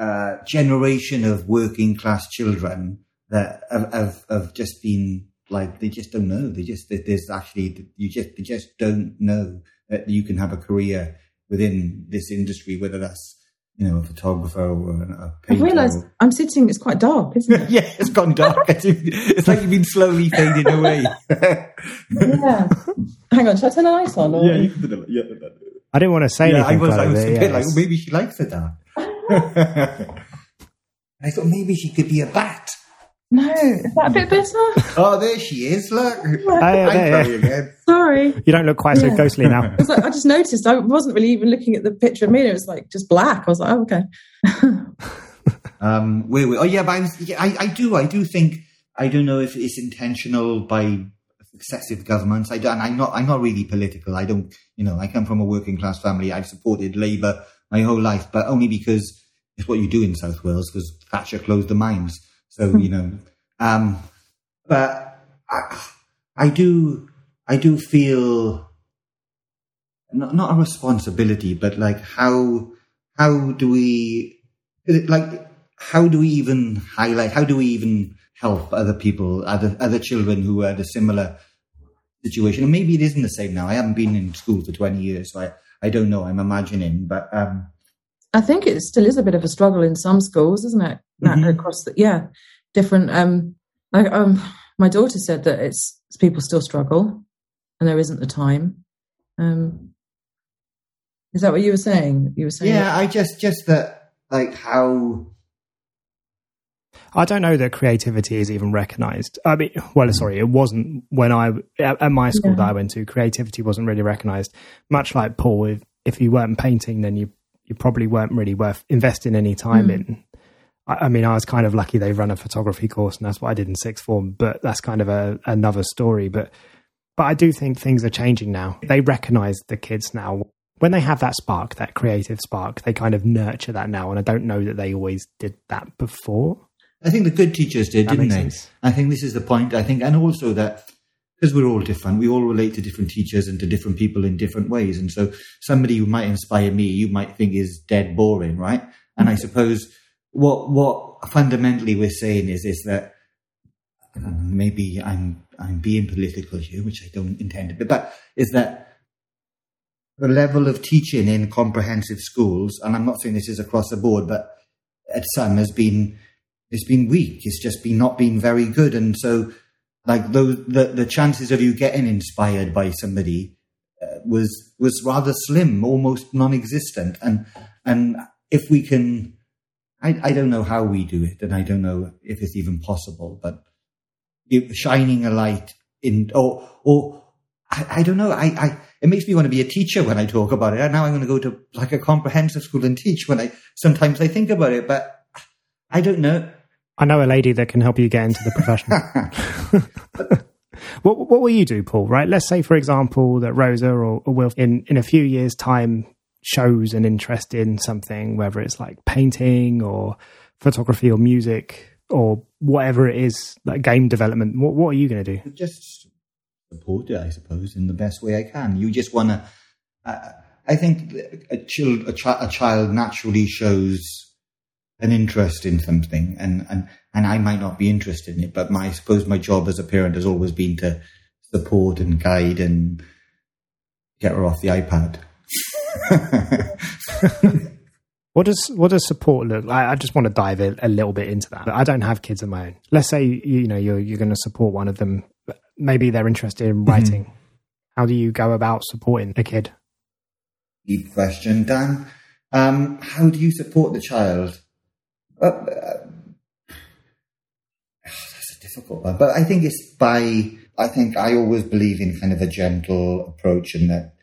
uh, generation of working class children that have, have, have just been like, they just don't know. They just, there's actually, you just, they just don't know that you can have a career within this industry, whether that's, you know, a photographer or a I've painter. realised or- I'm sitting. It's quite dark, isn't it? yeah, it's gone dark. it's like you've been slowly fading away. yeah. Hang on. should I turn the lights on? Or? Yeah, you can do that. Yeah, that- that- I didn't want to say yeah, I anything. was, I was a bit yeah, like, it's- maybe she likes it dark. I thought maybe she could be a bat. No. Is that a bit better? Oh, there she is. Look. yeah, I'm there, sorry again. Sorry. you don't look quite so ghostly now. It's like, I just noticed I wasn't really even looking at the picture of me. It was like just black. I was like, oh, okay. Um, where we? Oh, yeah, but I, was, yeah, I, I do. I do think. I don't know if it's intentional by successive governments. I don't. I'm not. I'm not really political. I don't. You know, I come from a working class family. I've supported Labour my whole life, but only because it's what you do in South Wales. Because Thatcher closed the mines, so you know. Um, but I, I do. I do feel not not a responsibility, but like how how do we like how do we even highlight how do we even help other people other other children who are in a similar situation and maybe it isn't the same now i haven't been in school for 20 years so i i don't know i'm imagining but um I think it still is a bit of a struggle in some schools, isn't it? That Mhm. Across the yeah, different. Um, like um, my daughter said that it's people still struggle, and there isn't the time. Um, is that what you were saying? You were saying yeah i just just that like how I don't know that creativity is even recognized. I mean, well, sorry, it wasn't when I at at my school Yeah. that I went to. Creativity wasn't really recognized. Much like Paul, if, if you weren't painting, then you you probably weren't really worth investing any time Mm. in. I, I mean, I was kind of lucky they run a photography course, and that's what I did in sixth form. But that's kind of a another story. But but I do think things are changing now. They recognize the kids now. When they have that spark, that creative spark, they kind of nurture that now. And I don't know that they always did that before. i think the good teachers did That didn't they sense. i think this is the point i think and also that because we're all different. We all relate to different teachers and to different people in different ways. And so somebody who might inspire me you might think is dead boring right? And i suppose what what fundamentally we're saying is is that um, maybe i'm i'm being political here which i don't intend to be but is that the level of teaching in comprehensive schools and i'm not saying this is across the board but at some has been it's been weak. It's just been not been very good. And so like the, the chances of you getting inspired by somebody uh, was was rather slim almost non-existent. And and if we can I, I don't know how we do it and i don't know if it's even possible but if shining a light in or or I, I don't know. I, I it makes me want to be a teacher when i talk about it. Now i'm going to go to like a comprehensive school and teach when i sometimes i think about it but i don't know I know a lady that can help you get into the profession. what what will you do, Paul? Right? Let's say, for example, that Rosa or, or Will in in a few years' time shows an interest in something, whether it's like painting or photography or music or whatever it is, like game development. What what are you going to do? just support it, I suppose, in the best way I can. You just want to. Uh, I think a child, a, chi- a child naturally shows an interest in something, and, and and I might not be interested in it, but my I suppose my job as a parent has always been to support and guide and get her off the iPad. What does what does support look like? I just want to dive a, a little bit into that. I don't have kids of my own. Let's say you, know you're you're going to support one of them. Maybe they're interested in writing. How do you go about supporting a kid? Deep question, Dan. Um, how do you support the child? Uh, uh, that's a difficult one, but I think it's by. I think I always believe in kind of a gentle approach, and that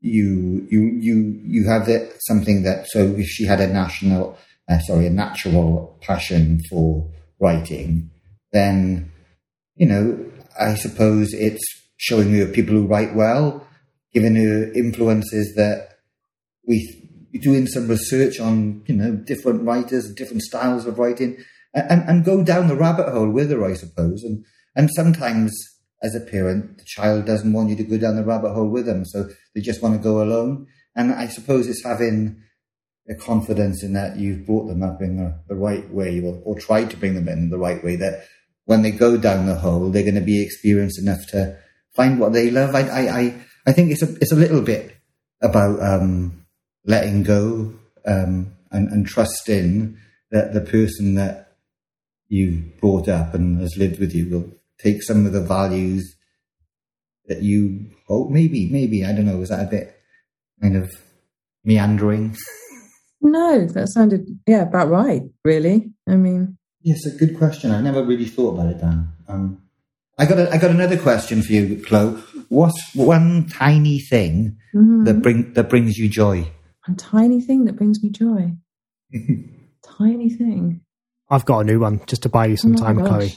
you you you you have it something that. So if she had a national, uh, sorry, a natural passion for writing, then you know, I suppose it's showing her people who write well, giving her influences that we doing some research on you know different writers, and different styles of writing, and, and go down the rabbit hole with her, I suppose. And and sometimes as a parent, the child doesn't want you to go down the rabbit hole with them, so they just want to go alone. And I suppose it's having a confidence in that you've brought them up in the, the right way, or, or tried to bring them in the right way. That when they go down the hole, they're going to be experienced enough to find what they love. I I I, I think it's a it's a little bit about um, letting go um, and, and trusting that the person that you brought up and has lived with you will take some of the values that you hope maybe maybe I don't know was that a bit kind of meandering? No that sounded yeah about right really. I mean yes a good question. I never really thought about it Dan. Um, I got a, I got another question for you Chloe. What's one tiny thing mm-hmm. that bring that brings you joy a tiny thing that brings me joy. tiny thing. I've got a new one just to buy you some oh time, gosh. Chloe.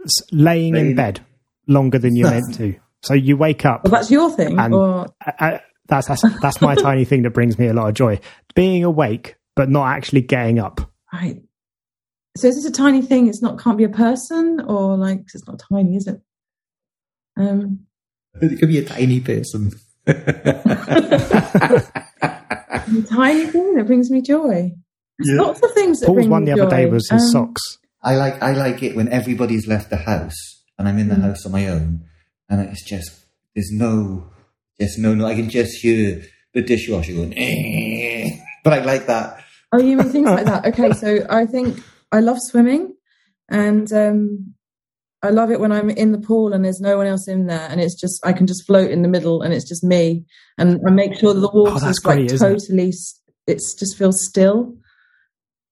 It's laying in bed longer than you're meant to. So you wake up. Well, that's your thing, or I, I, that's that's that's my tiny thing that brings me a lot of joy. Being awake but not actually getting up. Right. So is this a tiny thing? It's not can't be a person, or like it's not tiny, is it? Um, it could be a tiny person. A tiny thing that brings me joy. There's yeah. lots of things that Paul's one the joy. other day was his um, socks. I like I like it when everybody's left the house and I'm in the mm. house on my own, and it's just there's no, just no, no. I can just hear the dishwasher going, eh. but I like that. Oh, you mean things like that? Okay, so I think I love swimming, and um, I love it when I'm in the pool and there's no one else in there, and it's just I can just float in the middle, and it's just me, and I make sure that the oh, water oh, is like totally. It? It's just feels still.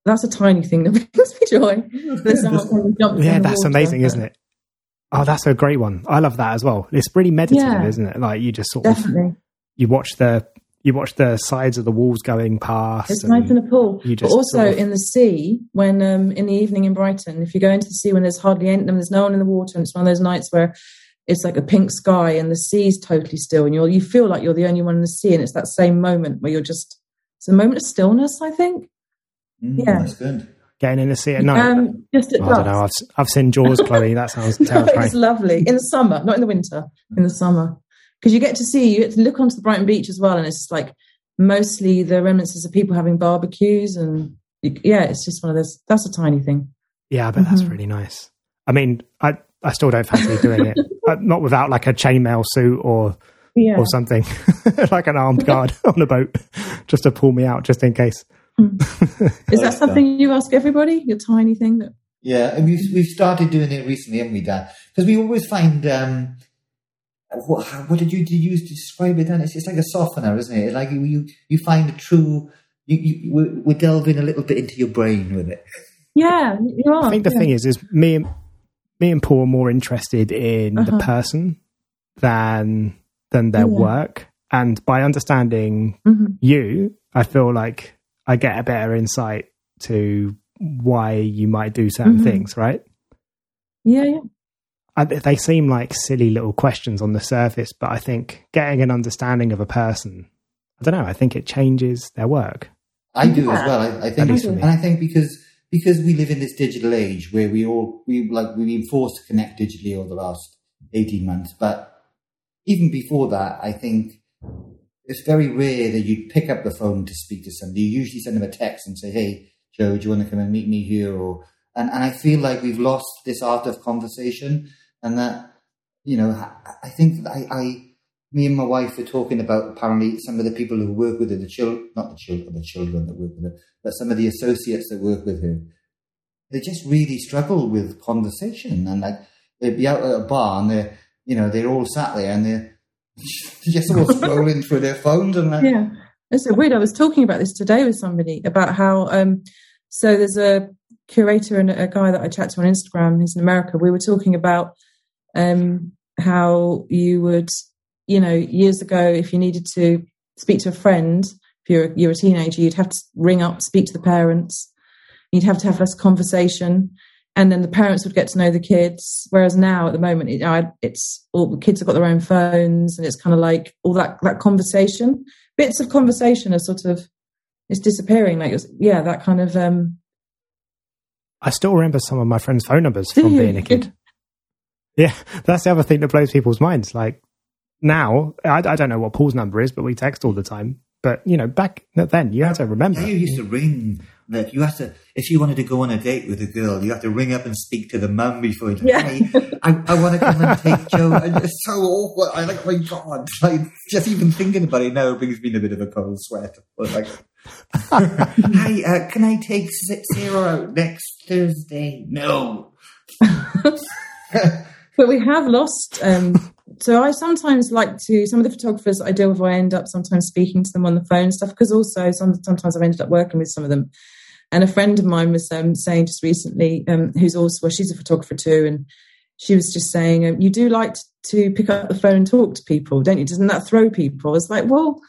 That's a tiny thing that brings me joy. yeah, that's amazing, isn't it? Oh, that's a great one. I love that as well. It's really meditative, yeah, isn't it? Like you just sort definitely. of you watch the you watch the sides of the walls going past. It's nice in a pool. but also sort of... in the sea, when um, in the evening in Brighton, if you go into the sea when there's hardly any, there's no one in the water, and it's one of those nights where it's like a pink sky and the sea's totally still, and you you feel like you're the only one in the sea, and it's that same moment where you're just it's a moment of stillness. I think. Mm, yeah, that's good. Getting in the sea at night. Um, just at oh, I don't know. I've I've seen Jaws, Chloe. That sounds terrifying. it's lovely in the summer, not in the winter. In the summer because you get to see you get to look onto the Brighton beach as well, and it's like mostly the remnants of people having barbecues, and yeah, it's just one of those. That's a tiny thing. Yeah, but mm-hmm. that's really nice. I mean, I I still don't fancy doing it, not without like a chainmail suit or yeah. or something like an armed guard on a boat just to pull me out just in case. Hmm. Is that something you ask everybody? Your tiny thing that. Yeah, and we've we've started doing it recently, haven't we, Dan? Because we always find um, what, what did you, use to describe it then? It's, it's like a softener, isn't it? Like you, you, you find a true, you, you, we're, we're delving a little bit into your brain with it. Yeah, you are. I think the yeah. thing is, is me and, me and Paul are more interested in uh-huh. the person than, than their yeah. work. And by understanding mm-hmm. you, I feel like I get a better insight to why you might do certain mm-hmm. things, right? Yeah, yeah they seem like silly little questions on the surface, but I think getting an understanding of a person, I don't know, I think it changes their work. I do as well. I, I think, and I think because because we live in this digital age where we all we like we've been forced to connect digitally over the last eighteen months, but even before that, I think it's very rare that you'd pick up the phone to speak to somebody. You usually send them a text and say, "Hey, Joe, do you want to come and meet me here?" Or and, and I feel like we've lost this art of conversation and that you know I, think I, I, me and my wife were talking about apparently some of the people who work with her, the children, not the children, the children that work with her, but some of the associates that work with her, they just really struggle with conversation and like they'd be out at a bar and they're you know they're all sat there and they're just all scrolling through their phones and like yeah. It's so weird. I was talking about this today with somebody about how um, so there's a curator and a guy that I chat to on Instagram, he's in America, we were talking about um, how you would, you know, years ago, if you needed to speak to a friend, if you're, you're a teenager, you'd have to ring up, speak to the parents, you'd have to have less conversation and then the parents would get to know the kids. Whereas now, at the moment, it, it's all the kids have got their own phones, and it's kind of like all that that conversation, bits of conversation are sort of it's disappearing. Like yeah, that kind of. um I still remember some of my friends' phone numbers from being a kid. Yeah, that's the other thing that blows people's minds. Like now, I, I don't know what Paul's number is, but we text all the time. But you know, back then, you had to remember. Yeah, you used to ring that you have to, if you wanted to go on a date with a girl, you have to ring up and speak to the mum before. You, yeah. Hey, I, I want to come and take Joe. And it's so awkward. I like, oh my God, like just even thinking about it now brings me a bit of a cold sweat. But like, hi, uh, can I take Sarah out next Thursday? No. But we have lost. Um, so I sometimes like to some of the photographers I deal with. I end up sometimes speaking to them on the phone and stuff because also some, sometimes I've ended up working with some of them and a friend of mine was um, saying just recently, um, who's also, well, she's a photographer too, and she was just saying, um, you do like to pick up the phone and talk to people, don't you? Doesn't that throw people? It's like, well,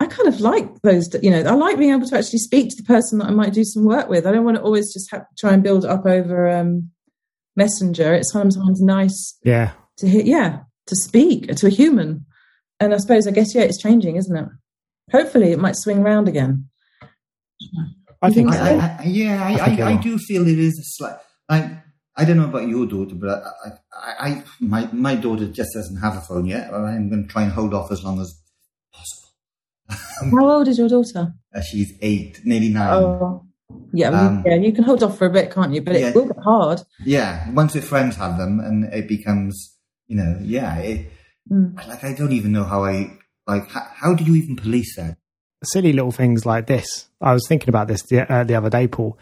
I kind of like those, you know, I like being able to actually speak to the person that I might do some work with. I don't want to always just have, try and build up over um, Messenger. It's sometimes nice yeah. to hear, yeah, to speak to a human. And I suppose, I guess, yeah, it's changing, isn't it? Hopefully it might swing around again. I think, I, I, yeah, I, I, I, do feel it is a slight. I I don't know about your daughter, but I, I, my my daughter just doesn't have a phone yet. I'm going to try and hold off as long as possible. How old is your daughter? Uh, she's eight, nearly nine. Oh. Yeah, um, yeah, you can hold off for a bit, can't you? But yeah, it will get hard. Yeah, once your friends have them, and it becomes, you know, yeah. It, mm. Like I don't even know how I like. How, how do you even police that? silly little things like this. I was thinking about this the, uh, the other day, Paul.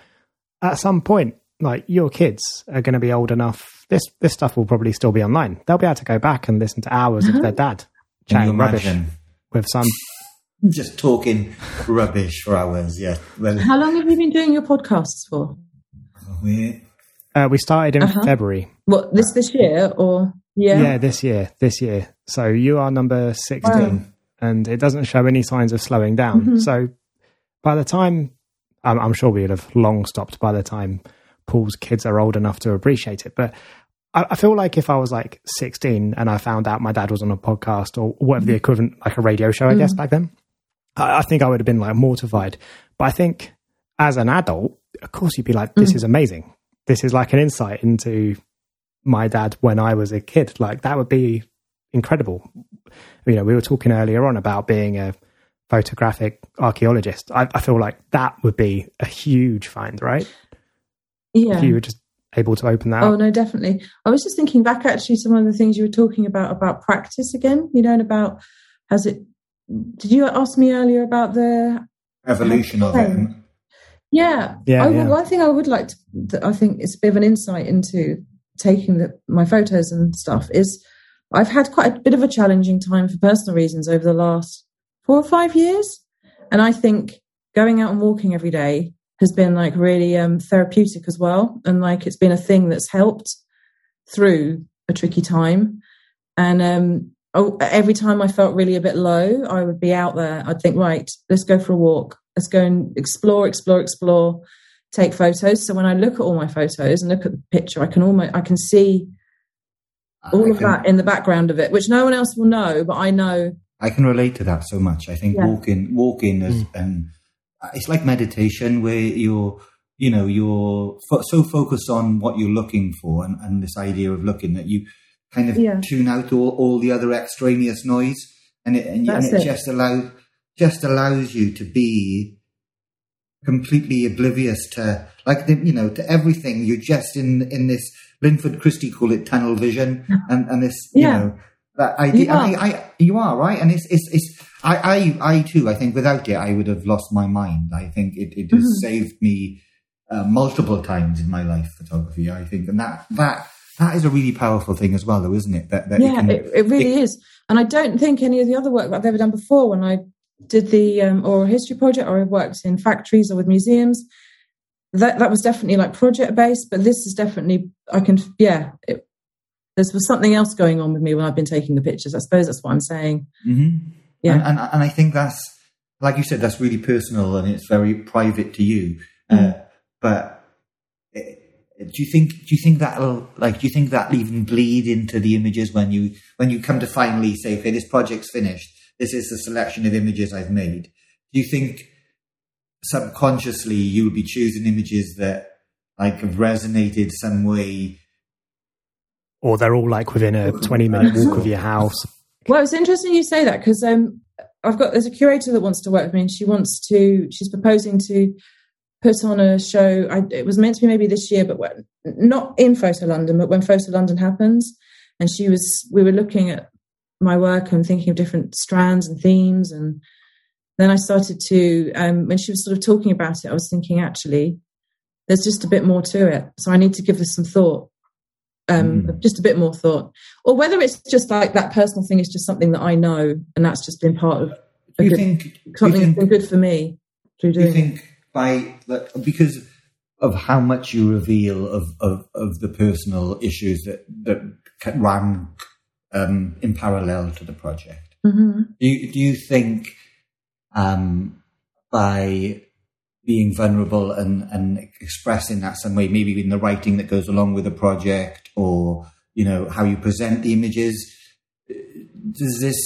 At some point, like your kids are going to be old enough. This this stuff will probably still be online. They'll be able to go back and listen to hours of their dad chatting rubbish with some. Just talking rubbish for hours. Yeah. Well, How long have you been doing your podcasts for? We uh, we started in uh-huh. February. What this this year or yeah? Yeah, this year. This year. So you are number sixteen and it doesn't show any signs of slowing down. Mm-hmm. So by the time, I'm, I'm, sure we would have long stopped by the time Paul's kids are old enough to appreciate it. But I, I feel like if I was like 16 and I found out my dad was on a podcast or whatever the mm-hmm. equivalent, like a radio show, I mm-hmm. guess back then, I, think I would have been like mortified. But I think as an adult, of course, you'd be like, this mm. is amazing. This is like an insight into my dad when I was a kid. Like that would be incredible you know, we were talking earlier on about being a photographic archaeologist. I, I feel like that would be a huge find, right? Yeah. If you were just able to open that. Oh, up. no, definitely. I was just thinking back actually some of the things you were talking about, about practice again, you know, and about has it, did you ask me earlier about the evolution of it? Yeah. Yeah, I, yeah. One thing I would like to, I think it's a bit of an insight into taking the, my photos and stuff is I've had quite a bit of a challenging time for personal reasons over the last four or five years. And I think going out and walking every day has been like really um, therapeutic as well. And like it's been a thing that's helped through a tricky time. And um, oh, every time I felt really a bit low, I would be out there. I'd think, right, let's go for a walk. Let's go and explore, explore, explore, take photos. So when I look at all my photos and look at the picture, I can almost, I can see all I of can, that in the background of it, which no one else will know, but I know. I can relate to that so much. I think yeah. walking, walking is, mm. and it's like meditation where you're, you know, you're fo- so focused on what you're looking for and, and this idea of looking that you kind of yeah. tune out all, all the other extraneous noise, and it, and, and it, it, just allows just allows you to be completely oblivious to like the, you know to everything. You're just in in this Linford Christie call it tunnel vision, and and this yeah. you know that idea. You are. I, I, you are right, and it's it's it's. I, I I too. I think without it, I would have lost my mind. I think it it has mm-hmm. saved me uh, multiple times in my life. Photography, I think, and that that that is a really powerful thing as well, though, isn't it? That, that yeah, it, can, it, it really it, is. And I don't think any of the other work that I've ever done before, when I did the um, oral history project, or I worked in factories or with museums, that that was definitely like project based, but this is definitely I can yeah. It, there's something else going on with me when I've been taking the pictures. I suppose that's what I'm saying. Mm-hmm. Yeah, and, and, and I think that's like you said, that's really personal and it's very private to you. Mm. Uh, but uh, do you think do you think that'll like do you think that'll even bleed into the images when you when you come to finally say, okay, this project's finished. This is the selection of images I've made. Do you think subconsciously you would be choosing images that like have resonated some way or they're all like within a 20 minute walk of your house well it's interesting you say that because um, i've got there's a curator that wants to work with me and she wants to she's proposing to put on a show I, it was meant to be maybe this year but when, not in photo london but when photo london happens and she was we were looking at my work and thinking of different strands and themes and then I started to, um, when she was sort of talking about it, I was thinking, actually, there's just a bit more to it. So I need to give this some thought, um, mm. just a bit more thought. Or whether it's just like that personal thing is just something that I know and that's just been part of do you good, think, something that's been good for me through doing do you think. By, like, because of how much you reveal of, of, of the personal issues that, that ran um, in parallel to the project, mm-hmm. do, you, do you think um, by being vulnerable and, and expressing that some way, maybe in the writing that goes along with the project or, you know, how you present the images. Does this,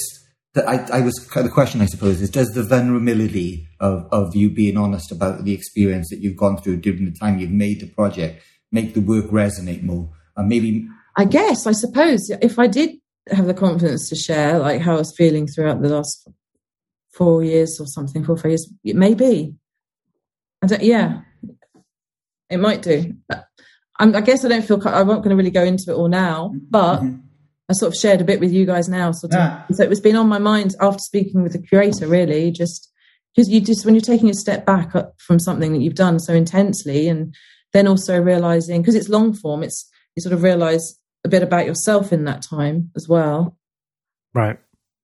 I, I was, the question I suppose is, does the vulnerability of, of you being honest about the experience that you've gone through during the time you've made the project make the work resonate more? And maybe. I guess, I suppose, if I did have the confidence to share like how I was feeling throughout the last four years or something, four five years. it Maybe. I don't. Yeah, it might do. I'm, i guess I don't feel. I won't going to really go into it all now, but mm-hmm. I sort of shared a bit with you guys now. Sort of. Yeah. So it was been on my mind after speaking with the curator. Really, just because you just when you're taking a step back uh, from something that you've done so intensely, and then also realizing because it's long form, it's you sort of realize a bit about yourself in that time as well. Right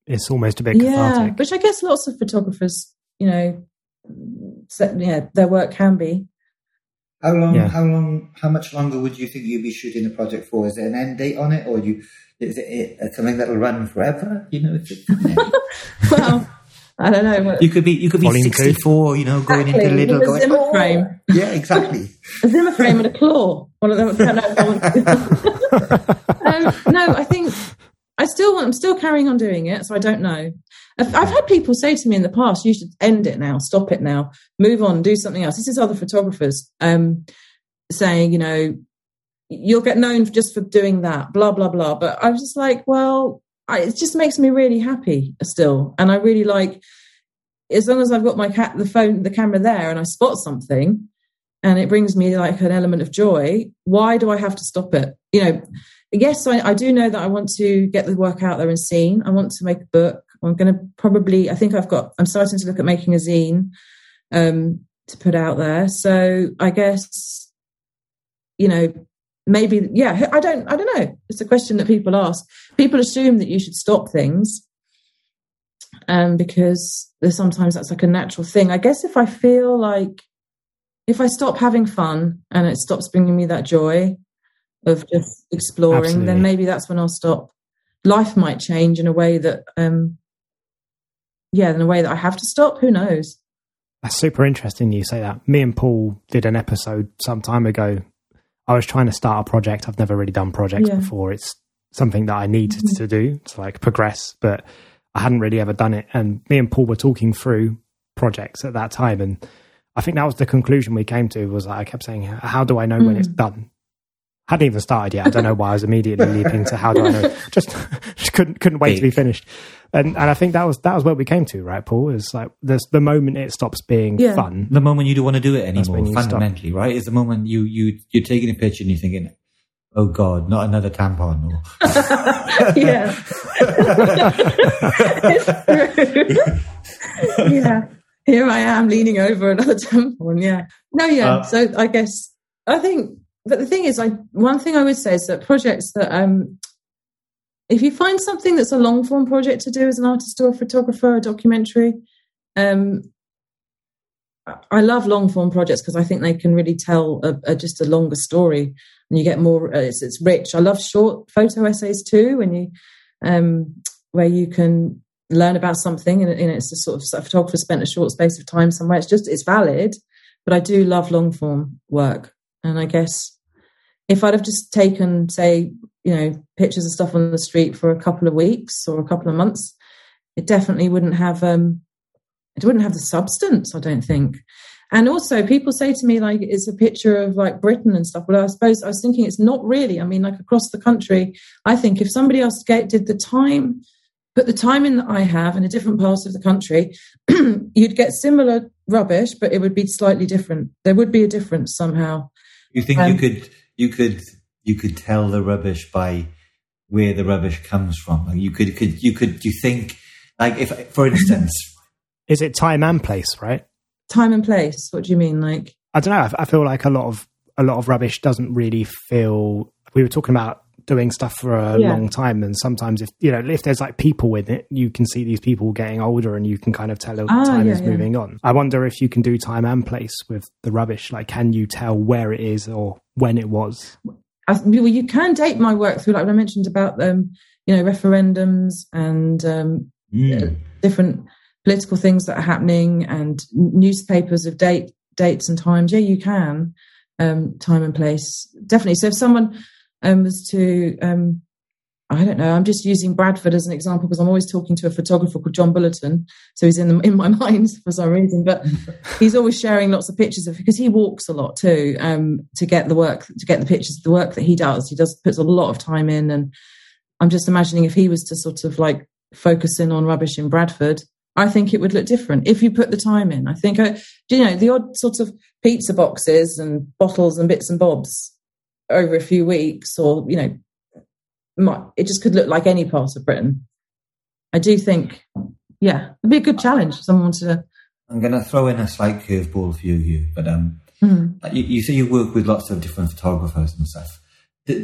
it's almost a bit yeah, cathartic. which I guess lots of photographers, you know, yeah, their work can be. How long? Yeah. How long? How much longer would you think you'd be shooting the project for? Is there an end date on it, or you? Is it something that'll run forever? You know, well, I don't know. You could be you could be sixty four. You know, going exactly. into little a Zimmer oh. frame. Yeah, exactly. a Zimmer frame and a claw. One of them. um, no, I think I still want, I'm still carrying on doing it, so I don't know. I've, I've, had people say to me in the past, "You should end it now, stop it now, move on, do something else." This is other photographers um, saying, you know, you'll get known just for doing that, blah blah blah. But I was just like, well, I, it just makes me really happy still, and I really like as long as I've got my cat, the phone, the camera there, and I spot something, and it brings me like an element of joy. Why do I have to stop it? You know yes, I, I, do know that I want to get the work out there and seen. I want to make a book. I'm going to probably, I think I've got, I'm starting to look at making a zine um, to put out there. So I guess, you know, maybe, yeah, I don't, I don't know. It's a question that people ask. People assume that you should stop things um, because there's sometimes that's like a natural thing. I guess if I feel like, if I stop having fun and it stops bringing me that joy, of just exploring, Absolutely. then maybe that's when I'll stop. Life might change in a way that, um, yeah, in a way that I have to stop. Who knows? That's super interesting you say that. Me and Paul did an episode some time ago. I was trying to start a project. I've never really done projects yeah. before. It's something that I needed mm-hmm. to do to like progress, but I hadn't really ever done it. And me and Paul were talking through projects at that time. And I think that was the conclusion we came to was like, I kept saying, how do I know mm. when it's mm. done? hadn't even started yet. I don't know why I was immediately leaping to how do I know? Just, just couldn't couldn't wait to be finished. And and I think that was that was what we came to, right, Paul? Is like there's the moment it stops being yeah. fun. The moment you don't want to do it anymore, fundamentally, stop. right? Is the moment you you you're taking a picture and you're thinking, oh God, not another tampon. Or... yeah. yeah. Here I am leaning over another tampon. Yeah. No, yeah. Uh, so I guess I think but the thing is, I one thing I would say is that projects that um, if you find something that's a long form project to do as an artist or a photographer, a documentary, um, I love long form projects because I think they can really tell a, a, just a longer story and you get more. Uh, it's, it's, rich. I love short photo essays too, when you um, where you can learn about something and, it's a sort of a photographer spent a short space of time somewhere. It's just it's valid, but I do love long form work, and I guess if I'd have just taken say you know pictures of stuff on the street for a couple of weeks or a couple of months, it definitely wouldn't have um, it wouldn't have the substance, I don't think. And also, people say to me, like, it's a picture of like Britain and stuff. Well, I suppose I was thinking it's not really. I mean, like across the country, I think if somebody else did the time, put the time in that I have in a different part of the country, you'd get similar rubbish, but it would be slightly different. There would be a difference somehow. You think um, you could, you could, you could tell the rubbish by where the rubbish comes from. You could, could, you could, you think, like, if, for instance, is it time and place, right? Time and place. What do you mean? Like I don't know. I feel like a lot of a lot of rubbish doesn't really feel. We were talking about doing stuff for a yeah. long time, and sometimes if you know if there's like people with it, you can see these people getting older, and you can kind of tell ah, time yeah, is yeah. moving on. I wonder if you can do time and place with the rubbish. Like, can you tell where it is or when it was? I, well, you can date my work through, like I mentioned about um, you know, referendums and um, mm. different political things that are happening and newspapers of date dates and times. Yeah, you can um, time and place definitely. So if someone um, was to um, I don't know. I'm just using Bradford as an example because I'm always talking to a photographer called John Bolloten, so he's in the, in my mind for some reason. But he's always sharing lots of pictures of because he walks a lot too um, to get the work to get the pictures the work that he does. He does puts a lot of time in, and I'm just imagining if he was to sort of like focus in on rubbish in Bradford, I think it would look different if you put the time in. I think, uh, you know, the odd sort of pizza boxes and bottles and bits and bobs over a few weeks, or you know, might, it just could look like any part of Britain. I do think, yeah, it'd be a good challenge for someone to. I'm going to throw in a slight curveball for you here, but um, mm. you, you say you work with lots of different photographers and stuff. Is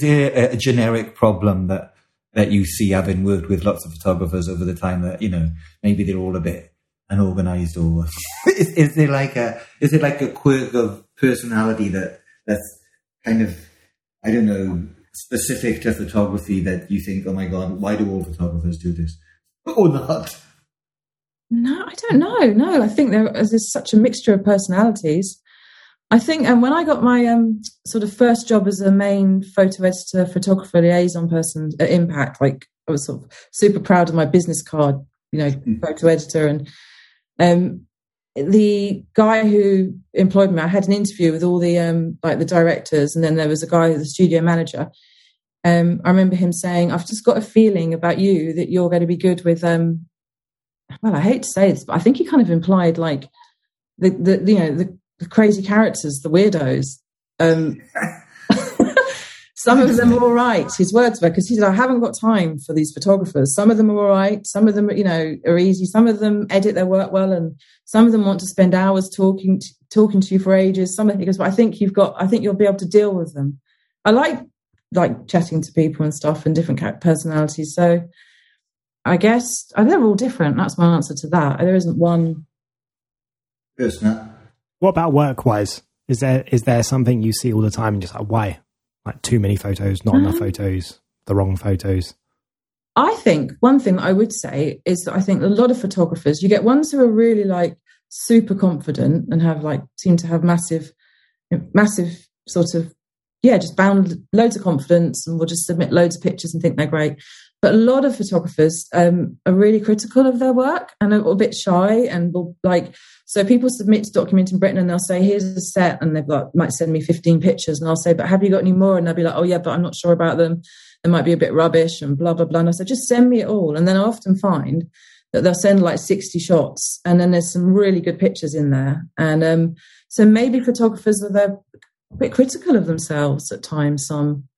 there a generic problem that that you see having worked with lots of photographers over the time that you know maybe they're all a bit unorganized or is, is there like a is it like a quirk of personality that that's kind of I don't know specific to photography that you think oh my god why do all photographers do this or not no I don't know no I think there is such a mixture of personalities I think, and when I got my um, sort of first job as a main photo editor, photographer, liaison person at Impact, like I was sort of super proud of my business card, you know, mm. photo editor. And um, the guy who employed me, I had an interview with all the um, like the directors, and then there was a guy, the studio manager. Um, I remember him saying, "I've just got a feeling about you that you're going to be good with." Um, well, I hate to say this, but I think he kind of implied like the, the you know the the crazy characters, the weirdos. Um, some of them are all right. His words were because he said, "I haven't got time for these photographers. Some of them are all right. Some of them, you know, are easy. Some of them edit their work well, and some of them want to spend hours talking to, talking to you for ages. Some of them, he goes, but I think you've got. I think you'll be able to deal with them. I like like chatting to people and stuff and different personalities. So I guess they're all different. That's my answer to that. There isn't one. Personal what about work wise? Is there is there something you see all the time and just like why? Like too many photos, not enough photos, the wrong photos. I think one thing I would say is that I think a lot of photographers, you get ones who are really like super confident and have like seem to have massive, massive sort of yeah, just bound loads of confidence and will just submit loads of pictures and think they're great. But a lot of photographers um, are really critical of their work and a little bit shy and will like. So people submit to Documenting Britain and they'll say, "Here's a set," and they've got might send me 15 pictures, and I'll say, "But have you got any more?" And they'll be like, "Oh yeah, but I'm not sure about them. They might be a bit rubbish and blah blah blah." And I say, "Just send me it all." And then I often find that they'll send like 60 shots, and then there's some really good pictures in there. And um, so maybe photographers are they're a bit critical of themselves at times. Some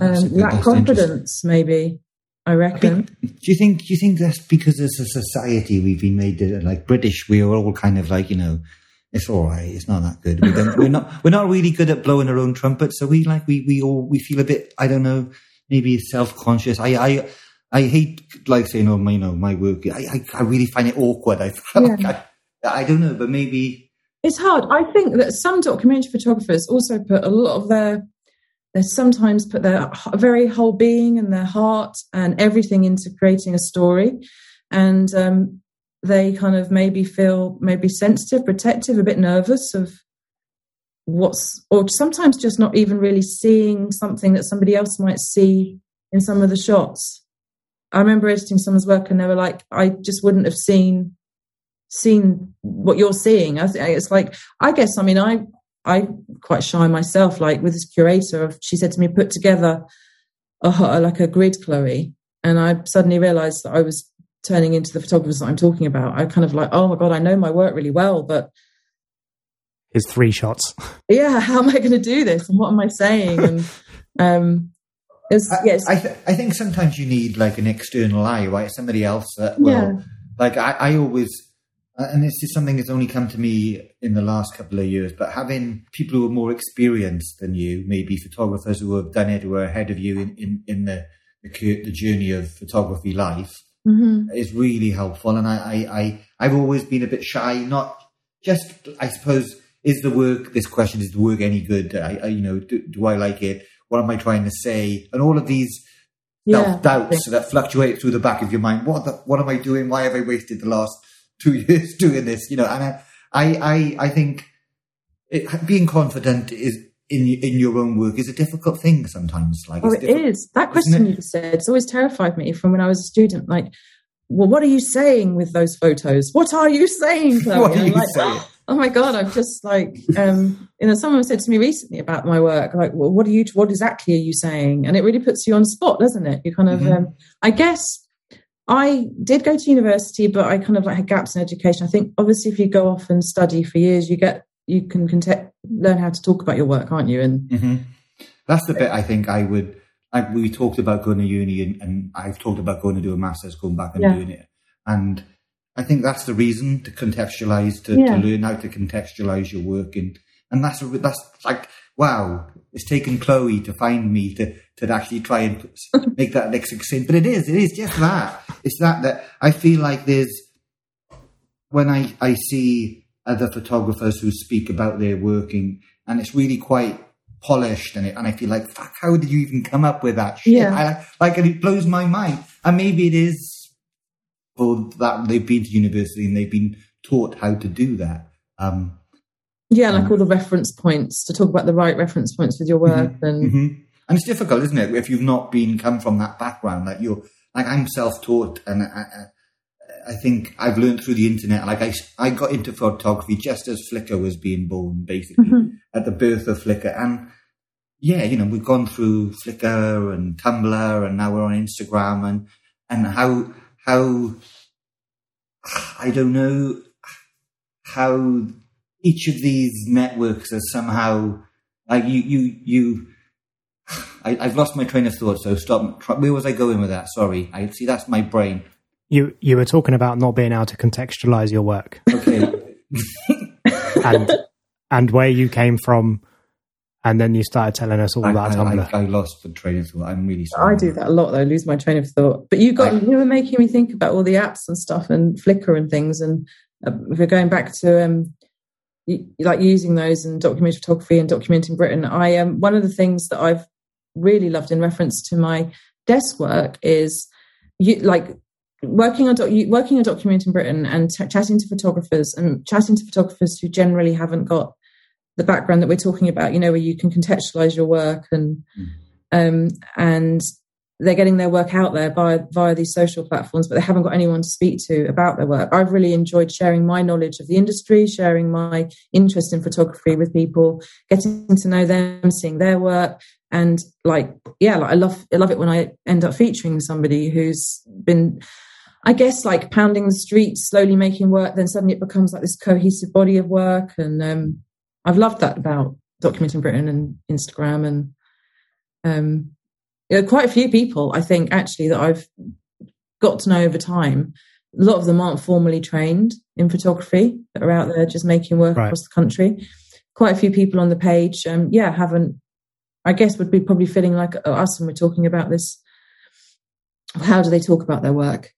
um, lack confidence, maybe. I reckon. do you think? Do you think that's because as a society we've been made to, like British? We are all kind of like you know, it's all right. It's not that good. We are not. We're not really good at blowing our own trumpet. So we like we we all we feel a bit. I don't know. Maybe self conscious. I I I hate like saying oh my you know my work. I I, I really find it awkward. I, yeah. I I don't know, but maybe it's hard. I think that some documentary photographers also put a lot of their they sometimes put their very whole being and their heart and everything into creating a story. And um, they kind of maybe feel maybe sensitive protective a bit nervous of what's or sometimes just not even really seeing something that somebody else might see in some of the shots. I remember editing someone's work and they were like i just wouldn't have seen seen what you're seeing. I it's like i guess i mean i i quite shy myself like with this curator she said to me put together a, like a grid chloe and i suddenly realized that i was turning into the photographers that i'm talking about i kind of like oh my god i know my work really well but his three shots. Yeah, how am I going to do this? And what am I saying? And um, it's, I, yes, I, th- I think sometimes you need like an external eye, right? Somebody else that will, yeah. like I, I always, and this is something that's only come to me in the last couple of years, but having people who are more experienced than you, maybe photographers who have done it, who are ahead of you in, in, in the, the, the journey of photography life, mm-hmm. is really helpful. And I, I, I, I've always been a bit shy, not just, I suppose, is the work, this question, is the work any good? I, I you know, do, do, I like it? What am I trying to say? And all of these self doubts that fluctuate through the back of your mind. What the, what am I doing? Why have I wasted the last two years doing this? You know, and I, I, I think it, being confident is in in your own work is a difficult thing sometimes. Like, oh, it is. That question you said, it's always terrified me from when I was a student. Like, well, what are you saying with those photos? What are you saying? What are you like, saying? oh my god i'm just like um you know someone said to me recently about my work like well, what are you what exactly are you saying and it really puts you on spot doesn't it you kind of mm-hmm. um, i guess i did go to university but i kind of like had gaps in education i think obviously if you go off and study for years you get you can learn how to talk about your work aren't you and mm-hmm. that's the bit i think i would like we talked about going to uni and, and i've talked about going to do a master's going back and yeah. doing it and I think that's the reason to contextualize, to, yeah. to learn how to contextualize your work. And, and that's, that's like, wow, it's taken Chloe to find me to, to actually try and make that like succinct. But it is, it is just that. It's that, that I feel like there's, when I, I see other photographers who speak about their working and it's really quite polished and it, and I feel like, fuck, how did you even come up with that shit? Yeah. I like, like, and it blows my mind. And maybe it is for that they've been to university and they've been taught how to do that. Um, yeah, like um, all the reference points to talk about the right reference points with your work, mm-hmm, and mm-hmm. And it's difficult, isn't it? If you've not been come from that background, like you're like I'm self-taught, and I, I think I've learned through the internet. Like I, I got into photography just as Flickr was being born, basically mm-hmm. at the birth of Flickr, and yeah, you know, we've gone through Flickr and Tumblr, and now we're on Instagram, and and how how I don't know how each of these networks are somehow like you you you. I, have lost my train of thought, so stop. Where was I going with that? Sorry. I see that's my brain. You you were talking about not being able to contextualize your work. Okay. and and where you came from and then you started telling us all I, about Tumblr. I, I, lost the train of thought. I'm really sorry. I do that a lot though, lose my train of thought. But you got I, you were making me think about all the apps and stuff and Flickr and things. And uh, if we're going back to um, like using those and documentary photography and documenting Britain, I um, one of the things that I've really loved in reference to my desk work is you like working on doc- working on documenting Britain and t- chatting to photographers and chatting to photographers who generally haven't got the background that we're talking about, you know, where you can contextualize your work and mm. um, and they're getting their work out there via via these social platforms, but they haven't got anyone to speak to about their work. I've really enjoyed sharing my knowledge of the industry, sharing my interest in photography with people, getting to know them, seeing their work, and like yeah, like I love I love it when I end up featuring somebody who's been I guess like pounding the streets, slowly making work, then suddenly it becomes like this cohesive body of work. And um, I've loved that about documenting Britain and Instagram and um, you know, quite a few people I think actually that I've got to know over time. A lot of them aren't formally trained in photography that are out there just making work right. across the country. Quite a few people on the page, um, yeah, haven't. I guess would be probably feeling like oh, us when we're talking about this. How do they talk about their work?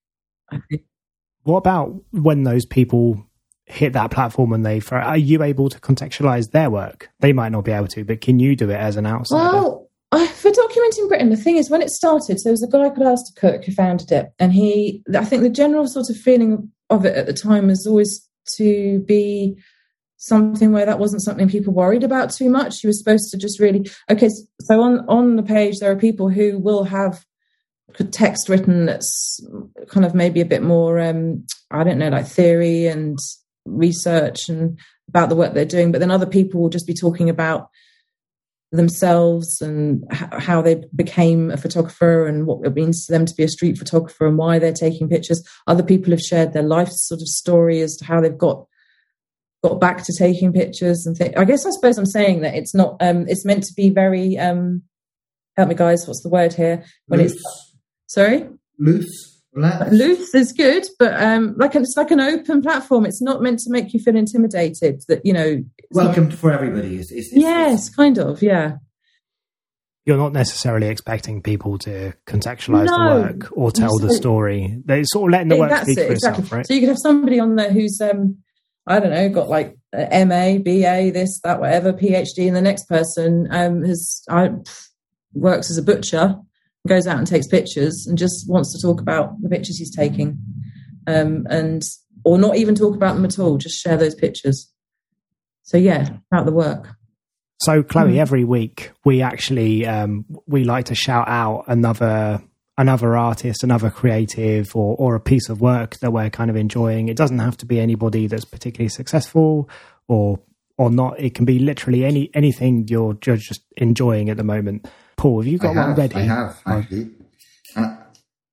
What about when those people hit that platform and they are you able to contextualize their work they might not be able to but can you do it as an outsider well I, for documenting britain the thing is when it started so there was a guy called alastair cook who founded it and he i think the general sort of feeling of it at the time was always to be something where that wasn't something people worried about too much you were supposed to just really okay so on on the page there are people who will have text written that's kind of maybe a bit more um i don't know like theory and research and about the work they're doing, but then other people will just be talking about themselves and how they became a photographer and what it means to them to be a street photographer and why they're taking pictures. Other people have shared their life sort of story as to how they've got got back to taking pictures and things. I guess I suppose I'm saying that it's not um it's meant to be very um help me guys, what's the word here? When loose. it's sorry? Loose. Loose is good, but um, like it's like an open platform. It's not meant to make you feel intimidated. That you know, welcome not, for everybody. is it's, yes, kind of, yeah. You're not necessarily expecting people to contextualize no. the work or tell the story. They're sort of letting the work speak it, for exactly. itself, right? So you could have somebody on there who's, um, I don't know, got like MA, BA, this, that, whatever, PhD, and the next person um, has I, works as a butcher goes out and takes pictures and just wants to talk about the pictures he's taking um, and or not even talk about them at all just share those pictures so yeah about the work so chloe mm. every week we actually um, we like to shout out another another artist another creative or, or a piece of work that we're kind of enjoying it doesn't have to be anybody that's particularly successful or or not it can be literally any anything you're just enjoying at the moment Paul, have you got I one ready? I have, actually. Uh,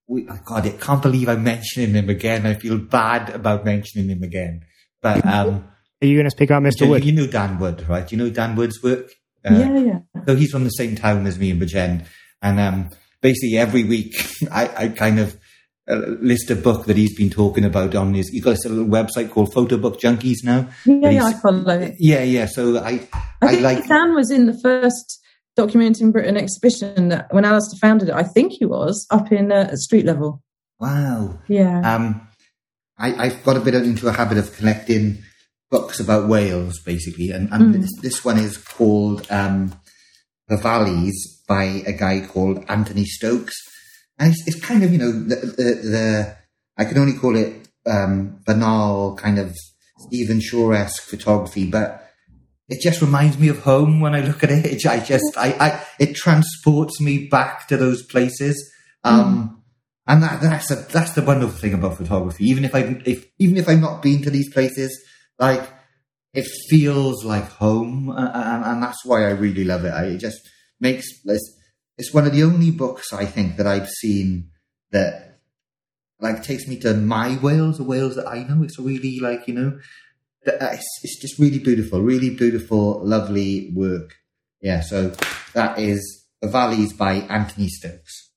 we, oh God, I can't believe I'm mentioning him again. I feel bad about mentioning him again. But um, are you going to speak about Mr. You, Wood? You know Dan Wood, right? You know Dan Wood's work. Uh, yeah, yeah. So he's from the same town as me and Bridgend, and um, basically every week I, I kind of uh, list a book that he's been talking about on his. He's got a little website called Photo Book Junkies now. Yeah, yeah, I follow it. Yeah, yeah. So I, I, I like Dan was in the first documenting Britain exhibition that when Alastair founded it, I think he was up in uh, street level. Wow. Yeah. Um, I, have got a bit into a habit of collecting books about Wales, basically, and, and mm. this, this, one is called um, The Valleys by a guy called Anthony Stokes, and it's, it's kind of you know the, the, the I can only call it um, banal kind of Stephen Shore esque photography, but it just reminds me of home when I look at it. it I just, I, I, it transports me back to those places. Um, mm. and that, that's a, that's the wonderful thing about photography. Even if I, if, even if I've not been to these places, like, it feels like home. And, and that's why I really love it. I, just makes, it's, it's one of the only books I think that I've seen that like takes me to my Wales, the Wales that I know. It's really like, you know, uh, it's, it's just really beautiful, really beautiful, lovely work. Yeah, so that is The Valleys by Anthony Stokes.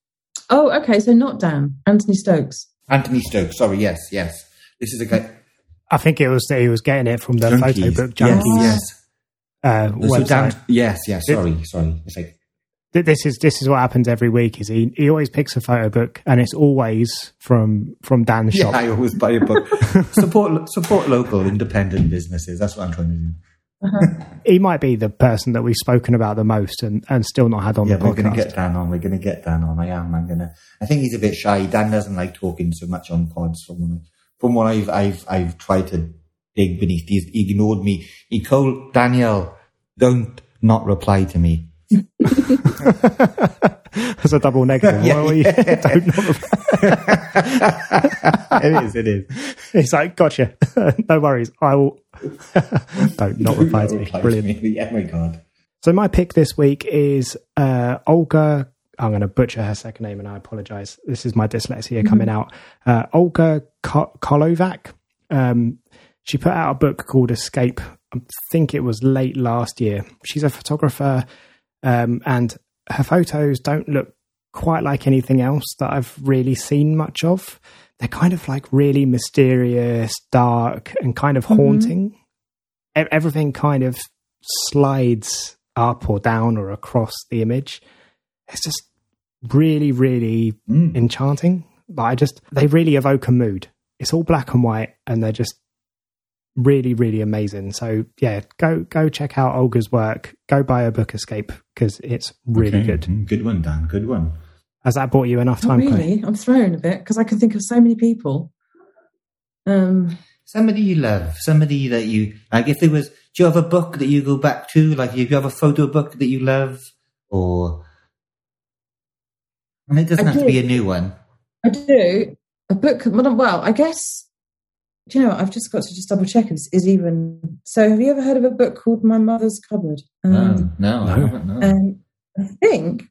Oh, okay, so not Dan, Anthony Stokes. Anthony Stokes, sorry, yes, yes. This is a guy. I think it was that he was getting it from the Junkies. photo book Junkies. Yes, yes. Uh, so Dan, yes, yes. Sorry, sorry. It's like this is this is what happens every week. Is he he always picks a photo book and it's always from from Dan's yeah, shop. I always buy a book. support support local independent businesses. That's what I'm trying to do. Uh-huh. he might be the person that we've spoken about the most and, and still not had on yeah, the podcast. We're going to get Dan on. We're going to get Dan on. I am. I'm going to. I think he's a bit shy. Dan doesn't like talking so much on pods. From from what I've I've I've tried to dig beneath. He's ignored me. He called Daniel. Don't not reply to me. That's a double negative. yeah, yeah. it is, it is. He's like, gotcha. no worries. I will. don't not reply to me. Brilliant. Me. Yeah, my God. So my pick this week is uh, Olga. I'm going to butcher her second name, and I apologize. This is my dyslexia mm-hmm. coming out. Uh, Olga Kolovac. Um, she put out a book called Escape. I think it was late last year. She's a photographer um, and her photos don't look quite like anything else that I've really seen much of. They're kind of like really mysterious, dark, and kind of mm-hmm. haunting. Mm-hmm. Everything kind of slides up or down or across the image. It's just really, really mm. enchanting. But I just, they really evoke a mood. It's all black and white, and they're just really, really amazing. So yeah, go go check out Olga's work. Go buy a book, Escape, because it's really Okay. good. Mm, Good one, Dan. Good one. Has that bought you enough Not time? Chloe? really. I'm thrown a bit because I can think of so many people. Um, Somebody you love, somebody that you like. If there was, do you have a book that you go back to? Like, if you have a photo book that you love, or and it doesn't I have to be a new one. I do a book. Well, I guess. Do you know? what? I've just got to just double check. Is, is even so? Have you ever heard of a book called My Mother's Cupboard? Um, no, no, I no. haven't. No. Um, I think.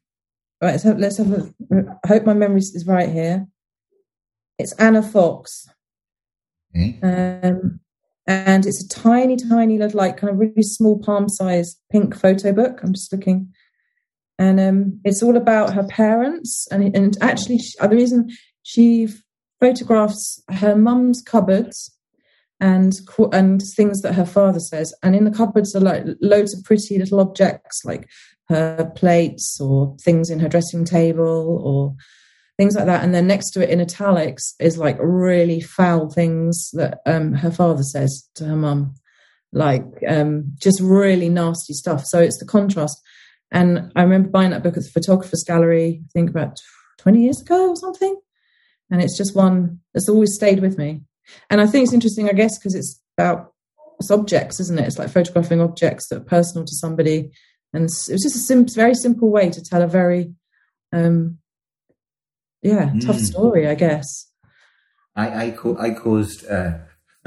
Right, so let's have a. I hope my memory is right here. It's Anna Fox, Okay. um, and it's a tiny, tiny little, like, kind of really small palm-sized pink photo book. I'm just looking, and um, it's all about her parents, and and actually, she, the reason she photographs her mum's cupboards and and things that her father says, and in the cupboards are like loads of pretty little objects, like her plates or things in her dressing table or things like that. And then next to it in italics is like really foul things that um, her father says to her mum, like um, just really nasty stuff. So it's the contrast. And I remember buying that book at the photographer's gallery, I think about 20 years ago or something. And it's just one that's always stayed with me. And I think it's interesting, I guess, because it's about it's objects, isn't it? It's like photographing objects that are personal to somebody. And it's- it was just a sim- very simple way to tell a very, um, yeah, tough Mm. story, I guess. I I, co- I caused. Uh,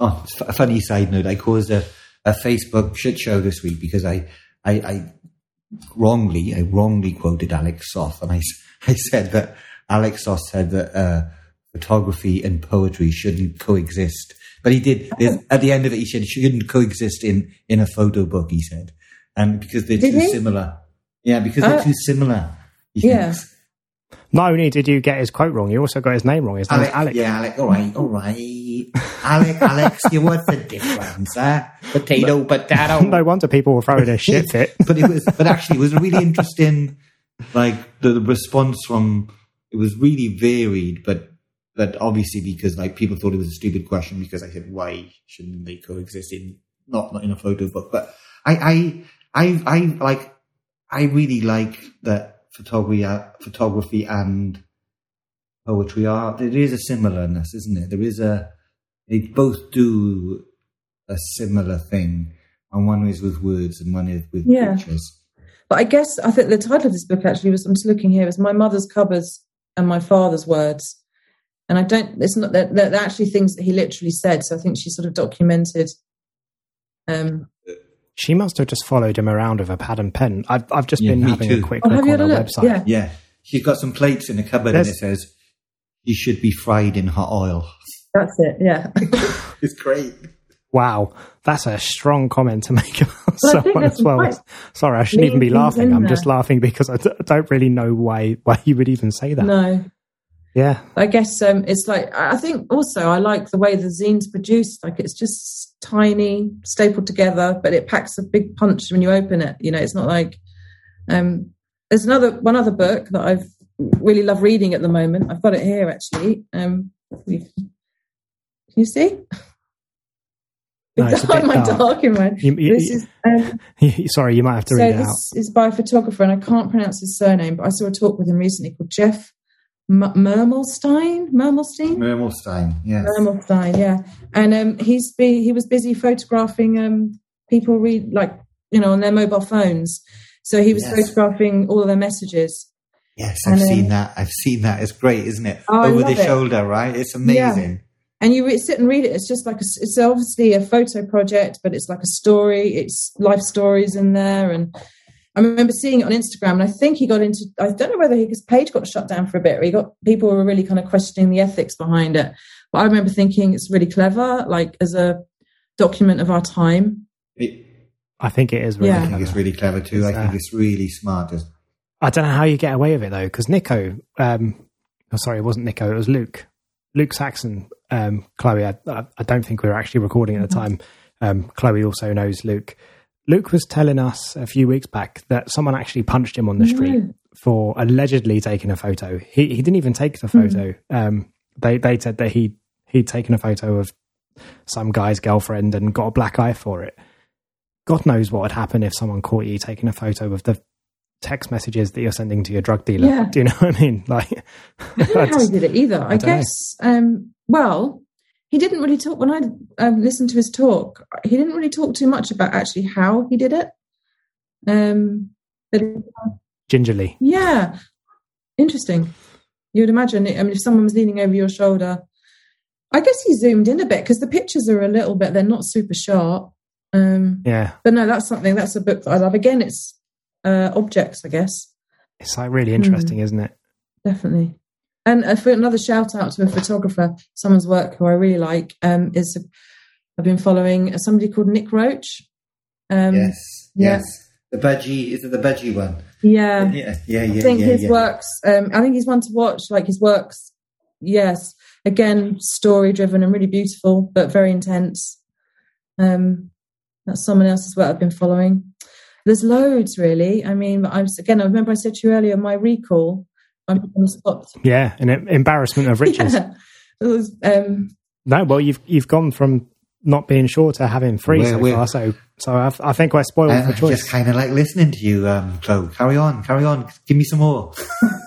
oh, a funny side note. I caused a, a Facebook shit show this week because I I, I wrongly I wrongly quoted Alex Soth, and I I said that Alex Soth said that uh, photography and poetry shouldn't coexist. But he did. At the end of it, he said shouldn't coexist in in a photo book. He said, and because they're Did too he? similar. Yeah, because they're Uh, too similar. he yeah. thinks. Not only did you get his quote wrong, you also got his name wrong. His name's Alec, Alec. Yeah, Alec. All right, all right. Alec, Alex, you what's the difference, huh? Potato, potato. no wonder people were throwing a shit fit. but it was, but actually, it was really interesting. Like the, the response from it was really varied, but but obviously because like people thought it was a stupid question because I said why shouldn't they coexist in not not in a photo book, but I I I, I like I really like that photography uh, photography and poetry are there is a similarness, isn't it? There is a they both do a similar thing, and one is with words and one is with Yeah. pictures. But I guess I think the title of this book actually was I'm just looking here is My Mother's Cupboards and My Father's Words. And I don't, it's not, they're, they're actually things that he literally said. So I think she sort of documented. Um, She must have just followed him around with a pad and pen. I've, I've just Yeah, been having too. a quick oh, look on her look? website. Yeah. Yeah, she's got some plates in a cupboard, and it says you should be fried in hot oil. That's it. Yeah. It's great. Wow, that's a strong comment to make about Well, someone as well. quite Sorry, I shouldn't even be laughing. I'm just laughing because I d- I don't really know why why you would even say that. no. Yeah, I guess um, it's like I I think also I like the way the zine's produced. Like it's just tiny, stapled together, but it packs a big punch when you open it. You know, it's not like um, there's another one other book that I've really love reading at the moment. I've got it here actually. Um, can you see? No, it's a bit on my dark. dark in. You- you- this is um, sorry, you might have to so read it this out. is by a photographer, and I can't pronounce his surname, but I saw a talk with him recently called Jeff M- Mermelstein. Mermelstein. Mermelstein, yes. Mermelstein, yeah. And um, he's be, he was busy photographing um, people read like you know on their mobile phones. So he was Yes. photographing all of their messages. Yes, I've And, um, seen that. I've seen that. It's great, isn't it? Oh, I Over love the it. shoulder, right? It's amazing. And you re- sit and read it. It's just like a, it's obviously a photo project, but it's like a story. It's life stories in there, and I remember seeing it on Instagram. And I think he got into. I don't know whether he, his page got shut down for a bit. Or he got people were really kind of questioning the ethics behind it. But I remember thinking it's really clever, like as a document of our time. It, I think it is really Yeah. I think clever. it's really clever too. I think uh, it's really smart. Just- I don't know how you get away with it though, because Nico, um, oh, sorry, it wasn't Nico, it was Luke, Luke Saxon, um, Chloe. I, I don't think we were actually recording at the time. Um, Chloe also knows Luke. Luke was telling us a few weeks back that someone actually punched him on the street for allegedly taking a photo. He he didn't even take the photo. Um, they they said that he he'd taken a photo of some guy's girlfriend and got a black eye for it. God knows what would happen if someone caught you taking a photo of the text messages that you're sending to your drug dealer. Yeah. Do you know what I mean? Like, I don't know how he did it either. I, don't guess. Um, well, he didn't really talk when I um, listened to his talk. He didn't really talk too much about actually how he did it. Um, but gingerly. yeah, interesting. You would imagine. I mean, if someone was leaning over your shoulder, I guess he zoomed in a bit because the pictures are a little bit. They're not super sharp. Um, Yeah. but no, that's something. That's a book that I love. Again, it's uh, objects, I guess. It's like really interesting, Hmm. isn't it? definitely. And uh, for another shout out to a photographer, someone's work who I really like um, is I've been following somebody called Nik Roche. Um, yes, yeah. yes. The budgie is it the budgie one? yeah, Yeah, yeah, yeah. I think yeah, his yeah. works. Um, I think he's one to watch. Like his works, yes, again, story driven and really beautiful, but very intense. Um, that's someone else's work I've been following. There's loads, really. I mean, I was again. I remember I said to you earlier, my recall. I'm on the spot. Yeah. An embarrassment of riches. Yeah. It was, um, No, well, you've you've gone from not being sure to having three We're- so we're- far. So, so I've, I think I spoiled I, the I choice. just kind of like listening to you, um, Chloe. Carry on, carry on. Give me some more.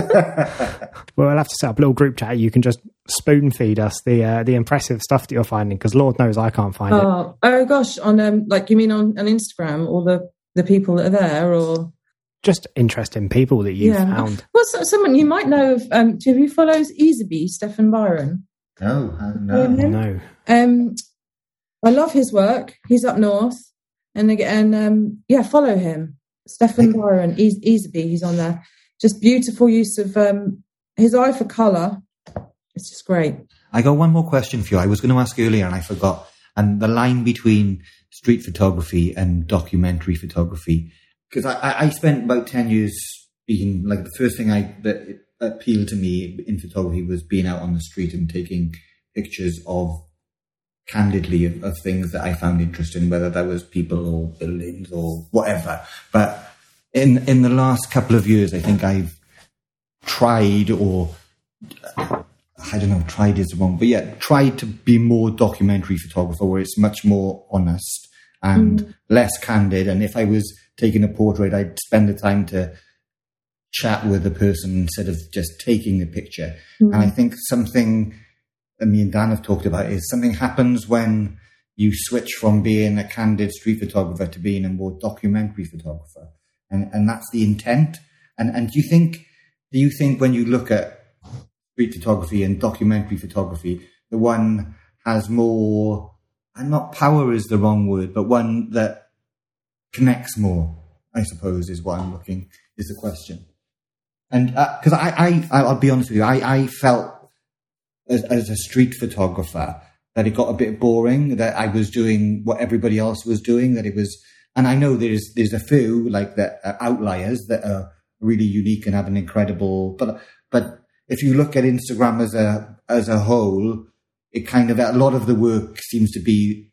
Well, I'll have to set up a little group chat. You can just spoon feed us the uh, the impressive stuff that you're finding, because Lord knows I can't find it. oh, oh gosh, on um, like you mean on, on Instagram or the the people that are there or Just interesting people that you've Yeah. found. well, so, someone you might know of. Um, do you follows Easeby Stefan Byrom? No, uh, no. no. No, Um, I love his work. He's up north, and again, um, yeah, follow him, Stefan Byrom, Eas- Easeby. He's on there. Just beautiful use of um, his eye for color. It's just great. I got one more question for you. I was going to ask earlier and I forgot. And the line between street photography and documentary photography, because I, I, I spent about 10 years being like the first thing I that appealed to me in photography was being out on the street and taking pictures of candidly of, of things that I found interesting, whether that was people or buildings or whatever. But in in the last couple of years, I think I've tried or I don't know, tried is wrong, but yeah, tried to be more documentary photographer where it's much more honest and mm. less candid. And if I was taking a portrait, I'd spend the time to chat with the person instead of just taking the picture. And I mm. think something that me and Dan have talked about is something happens when you switch from being a candid street photographer to being a more documentary photographer. And, and that's the intent. And, and do you think, do you think when you look at street photography and documentary photography, the one has more, and not power is the wrong word, but one that connects more, I suppose, is what I'm looking, is the question. And uh, because I, I, I'll be honest with you, I, I felt as, as a street photographer that it got a bit boring, that I was doing what everybody else was doing, that it was, and I know there's, there's a few like that outliers that are really unique and have an incredible, but, but if you look at Instagram as a, as a whole, it kind of, a lot of the work seems to be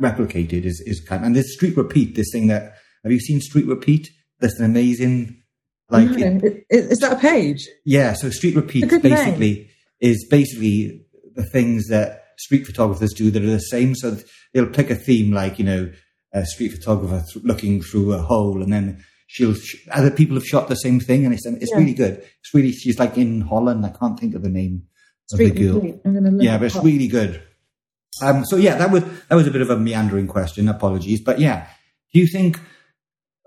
replicated is, is kind and this street repeat, this thing that, have you seen street repeat? That's an amazing, like, No, it- is that a page? yeah, so street repeat It's a good basically is basically the things that street photographers do that are the same. So they'll pick a theme like you know a street photographer th- looking through a hole, and then she'll sh- other people have shot the same thing, and it's it's Yeah. really good. It's really she's like in Holland. I can't think of the name Street of the girl. I'm Yeah, but it's up. really good. Um, so yeah, that was that was a bit of a meandering question. Apologies, but yeah, do you think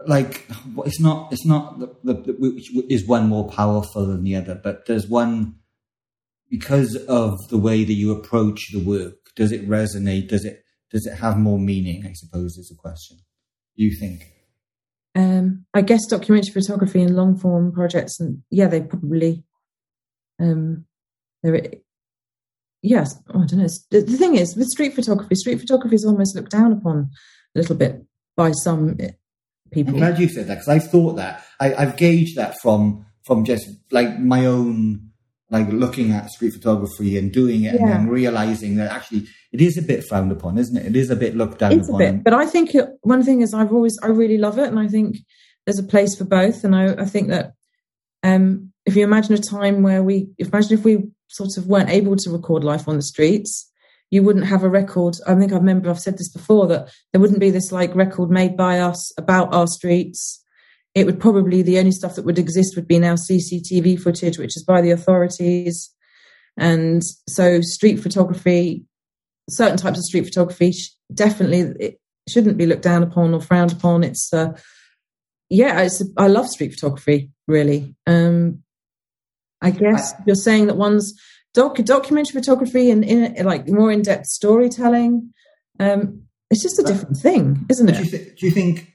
like it's not it's not the, the, the which is one more powerful than the other, but does one because of the way that you approach the work? Does it resonate? Does it does it have more meaning? I suppose is a question. Do you think? um, I guess documentary photography and long form projects, and yeah, they probably, um, they're, yes, oh, I don't know. The, the thing is, with street photography, street photography is almost looked down upon a little bit by some eh, people. I'm glad you said that because I've thought that. I, I've gauged that from from just like my own like looking at street photography and doing it and then realizing that actually it is a bit frowned upon, isn't it? It is a bit looked down it's a upon. bit, but I think it, one thing is I've always I really love it, and I think there's a place for both, and I, I think that um, if you imagine a time where we, imagine if we sort of weren't able to record life on the streets, you wouldn't have a record. I think I remember I've said this before that there wouldn't be this like record made by us about our streets. It would probably the only stuff that would exist would be now CCTV footage, which is by the authorities. And so street photography, certain types of street photography, definitely it shouldn't be looked down upon or frowned upon. It's, uh, yeah, it's, I love street photography, really. Um, I guess I, you're saying that one's doc, documentary photography and in, like more in depth storytelling. Um, it's just a different thing, isn't it? Do you, th- do you think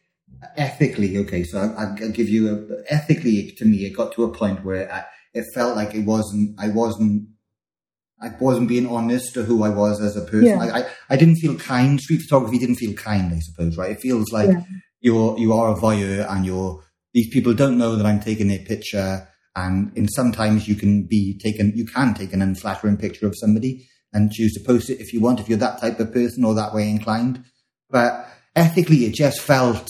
ethically? Okay, so I, will give you a ethically. To me, it got to a point where I, it felt like it wasn't. I wasn't. I wasn't being honest to who I was as a person. Yeah. I, I, I, didn't feel kind. Street photography didn't feel kind. I suppose, right? It feels like yeah. you're you are a voyeur, and you're these people don't know that I'm taking their picture and in sometimes you can be taken, you can take an unflattering picture of somebody and choose to post it if you want, if you're that type of person or that way inclined. But ethically, it just felt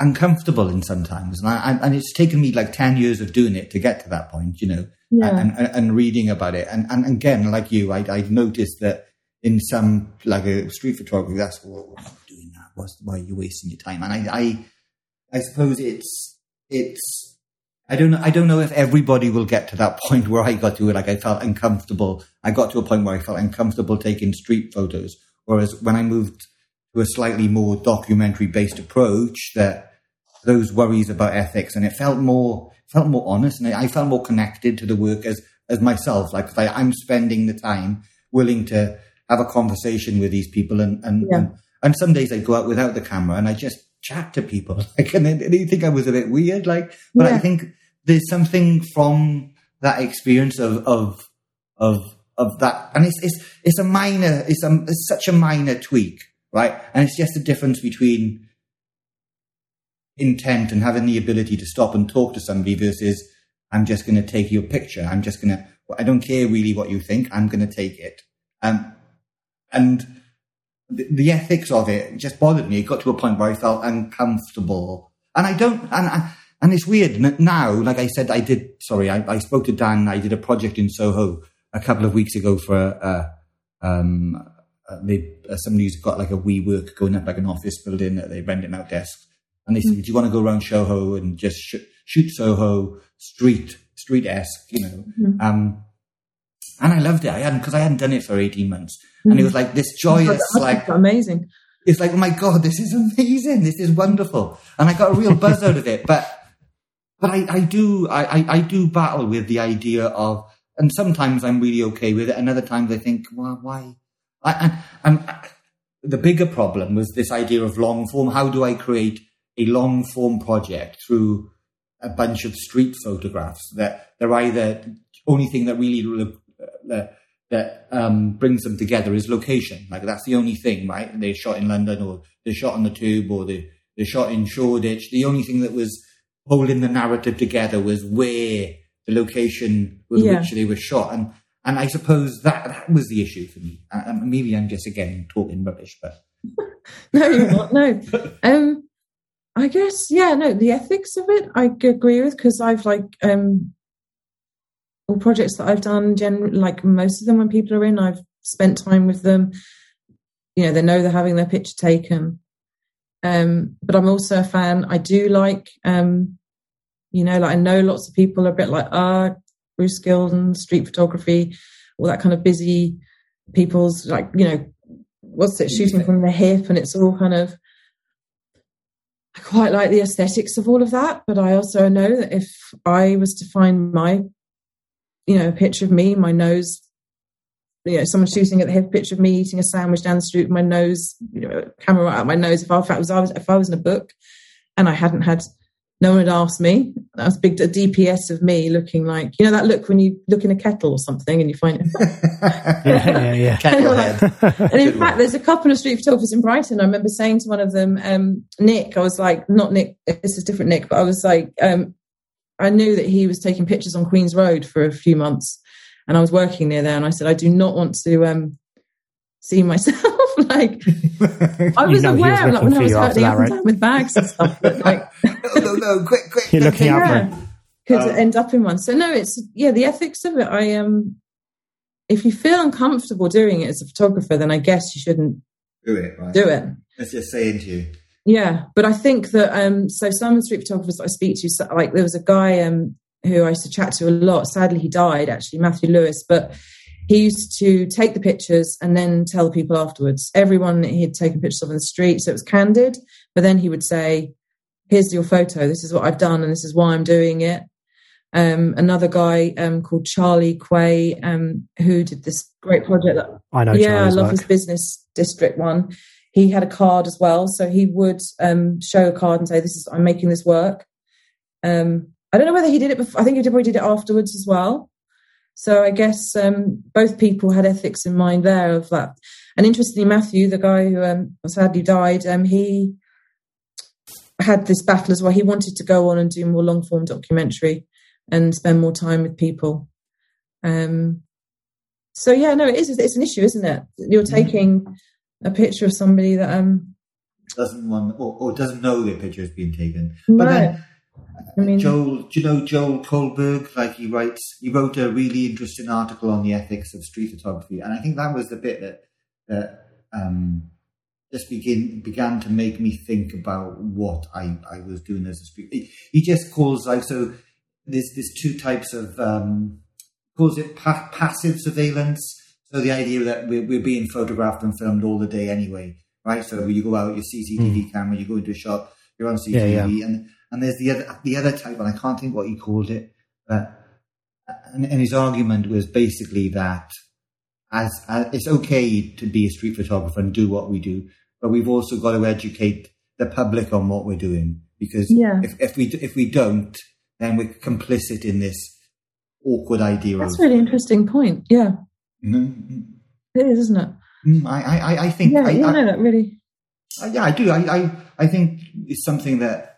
uncomfortable in sometimes. And, I, and it's taken me like 10 years of doing it to get to that point, you know, yeah. and, and, and, reading about it. And, and again, like you, I, I've noticed that in some, like a street photography, that's, well, I'm not doing that. What's, why are you wasting your time? And I, I, I suppose it's, it's, I don't know. I don't know if everybody will get to that point where I got to it. Like I felt uncomfortable. I got to a point where I felt uncomfortable taking street photos. Whereas when I moved to a slightly more documentary based approach, that those worries about ethics and it felt more felt more honest and I felt more connected to the work as as myself. Like I, I'm spending the time willing to have a conversation with these people and and, yeah. and and some days I go out without the camera and I just chat to people. Like, and they, think I was a bit weird. Like, but yeah. I think there's something from that experience of of of of that, and it's it's it's a minor, it's a it's such a minor tweak, right? And it's just the difference between intent and having the ability to stop and talk to somebody versus I'm just going to take your picture. I'm just going to. I don't care really what you think. I'm going to take it. Um, and the, the, ethics of it just bothered me. It got to a point where I felt uncomfortable, and I don't. And, and it's weird now, like I said, I did, sorry, I, I spoke to Dan. I did a project in Soho a couple of weeks ago for, um, they, somebody who's got like a WeWork going up like an office building that they renting out desks. And they mm. said, do you want to go around Soho and just sh- shoot Soho street, street esque, you know? Mm. Um, and I loved it. I hadn't, cause I hadn't done it for 18 months. Mm. And it was like this joyous, like, amazing. It's like, oh my God, this is amazing. This is wonderful. And I got a real buzz out of it. But but I, I do, I, I do battle with the idea of, and sometimes I'm really okay with it, and other times I think, well, why? I, and, and the bigger problem was this idea of long form. How do I create a long form project through a bunch of street photographs that they're either only thing that really uh, that um, brings them together is location. Like that's the only thing, right? They shot in London, or they shot on the Tube, or they they shot in Shoreditch. The only thing that was holding the narrative together was where the location with yeah. which they were shot. And and I suppose that that was the issue for me. Uh, maybe I'm just again talking rubbish, but no, you're not. No, um, I guess yeah. No, the ethics of it, I agree with because I've like um, all projects that I've done. Generally, like most of them, when people are in, I've spent time with them. You know, they know they're having their picture taken. Um, but I'm also a fan. I do like um, you know, like I know lots of people are a bit like, ah, Bruce Gilden, street photography, all that kind of busy people's like, you know, what's it, shooting from the hip, and it's all kind of. I quite like the aesthetics of all of that, but I also know that if I was to find my, you know, picture of me, my nose, you know, someone shooting at the hip, picture of me eating a sandwich down the street, my nose, you know, camera right out my nose. If I, if I was, if I was in a book, and I hadn't had no one had asked me. That was big a DPS of me looking like you know that look when you look in a kettle or something and you find it. yeah, yeah, yeah. and in fact, there's a couple of street photographers in Brighton. I remember saying to one of them, um, Nick, I was like, not Nick, this is different Nick, but I was like, um, I knew that he was taking pictures on Queen's Road for a few months, and I was working near there, and I said, I do not want to um, see myself like I was aware was like when I was hurting up and down with bags and stuff, but like no, no, no, quick, quick. You're looking out yeah, could um, end up in one. So no, it's yeah, the ethics of it. I um, if you feel uncomfortable doing it as a photographer, then I guess you shouldn't Do it, right? do it. It's just saying to you. Yeah, but I think that um, so some street photographers that I speak to, so, like there was a guy um, who I used to chat to a lot. Sadly, he died actually, Matthew Lewis. But he used to take the pictures and then tell people afterwards. Everyone he had taken pictures of in the street, so it was candid. But then he would say, "Here's your photo. This is what I've done, and this is why I'm doing it." Um, another guy um, called Charlie Kwai, um, who did this great project. That, I know. yeah, Charlie's I love work. his business district one. He had a card as well, so he would um, show a card and say, "This is I'm making this work." Um, I don't know whether he did it. Before, I think he probably did it afterwards as well. So I guess um, both people had ethics in mind there of that. And interestingly, Matthew, the guy who um, sadly died, um, he had this battle as well. He wanted to go on and do more long form documentary and spend more time with people. Um, so yeah, no, it is. It's an issue, isn't it? You're taking a picture of somebody that um Doesn't want or, or doesn't know their picture has been taken. But then I mean, Joel, do you know Joel Colberg? Like he writes, he wrote a really interesting article on the ethics of street photography, and I think that was the bit that that um, just begin began to make me think about what I, I was doing as a street. He, he just calls like so. There's there's two types of um, calls it pa- passive surveillance. So the idea that we're, we're being photographed and filmed all the day anyway, right? So you go out, your CCTV camera, you go into a shop, you're on CCTV, Yeah, yeah. and and there's the other the other type, and I can't think what he called it, but and, and his argument was basically that as, as it's okay to be a street photographer and do what we do, but we've also got to educate the public on what we're doing because Yeah. if if we if we don't, then we're complicit in this awkward idea that's of a really interesting point. Yeah, Mhm. it is, isn't it? Mm, I, I, I think Yeah, I, yeah, I, no, really. Yeah, I do. I, I, I think it's something that,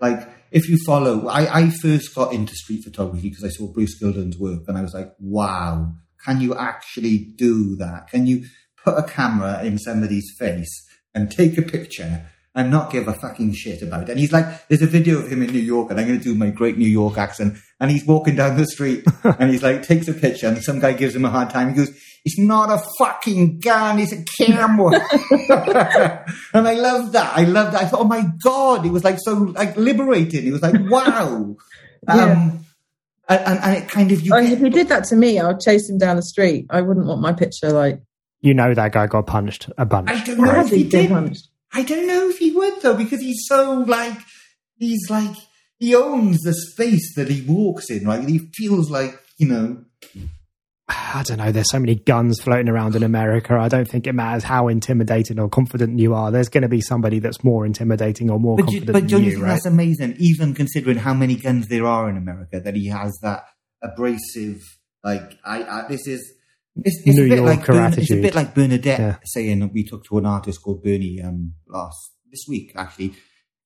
like, if you follow, I, I first got into street photography because I saw Bruce Gilden's work and I was like, wow, can you actually do that? Can you put a camera in somebody's face and take a picture and not give a fucking shit about it? And he's like, there's a video of him in New York and I'm going to do my great New York accent. And he's walking down the street and he's like, takes a picture and some guy gives him a hard time. He goes, it's not a fucking gun, it's a camera. and I love that. I love that. I thought, oh my God, it was like so like liberating. It was like, wow. Yeah. Um, and, and, and it kind of, you I mean, get- if he did that to me, I would chase him down the street. I wouldn't want my picture like. You know that guy got punched a bunch. I don't know Has if he he did. punched? I don't know if he would though, because he's so like, he's like, he owns the space that he walks in, right? He feels like, you know, I don't know. There's so many guns floating around in America. I don't think it matters how intimidating or confident you are. There's going to be somebody that's more intimidating or more but, you, confident but don't you you, think right? that's amazing, even considering how many guns there are in America, that he has that abrasive, like, I, I this is, it's, it's New a bit like Bern- it's a bit like Bernadette Yeah. saying we talked to an artist called Berni um last this week actually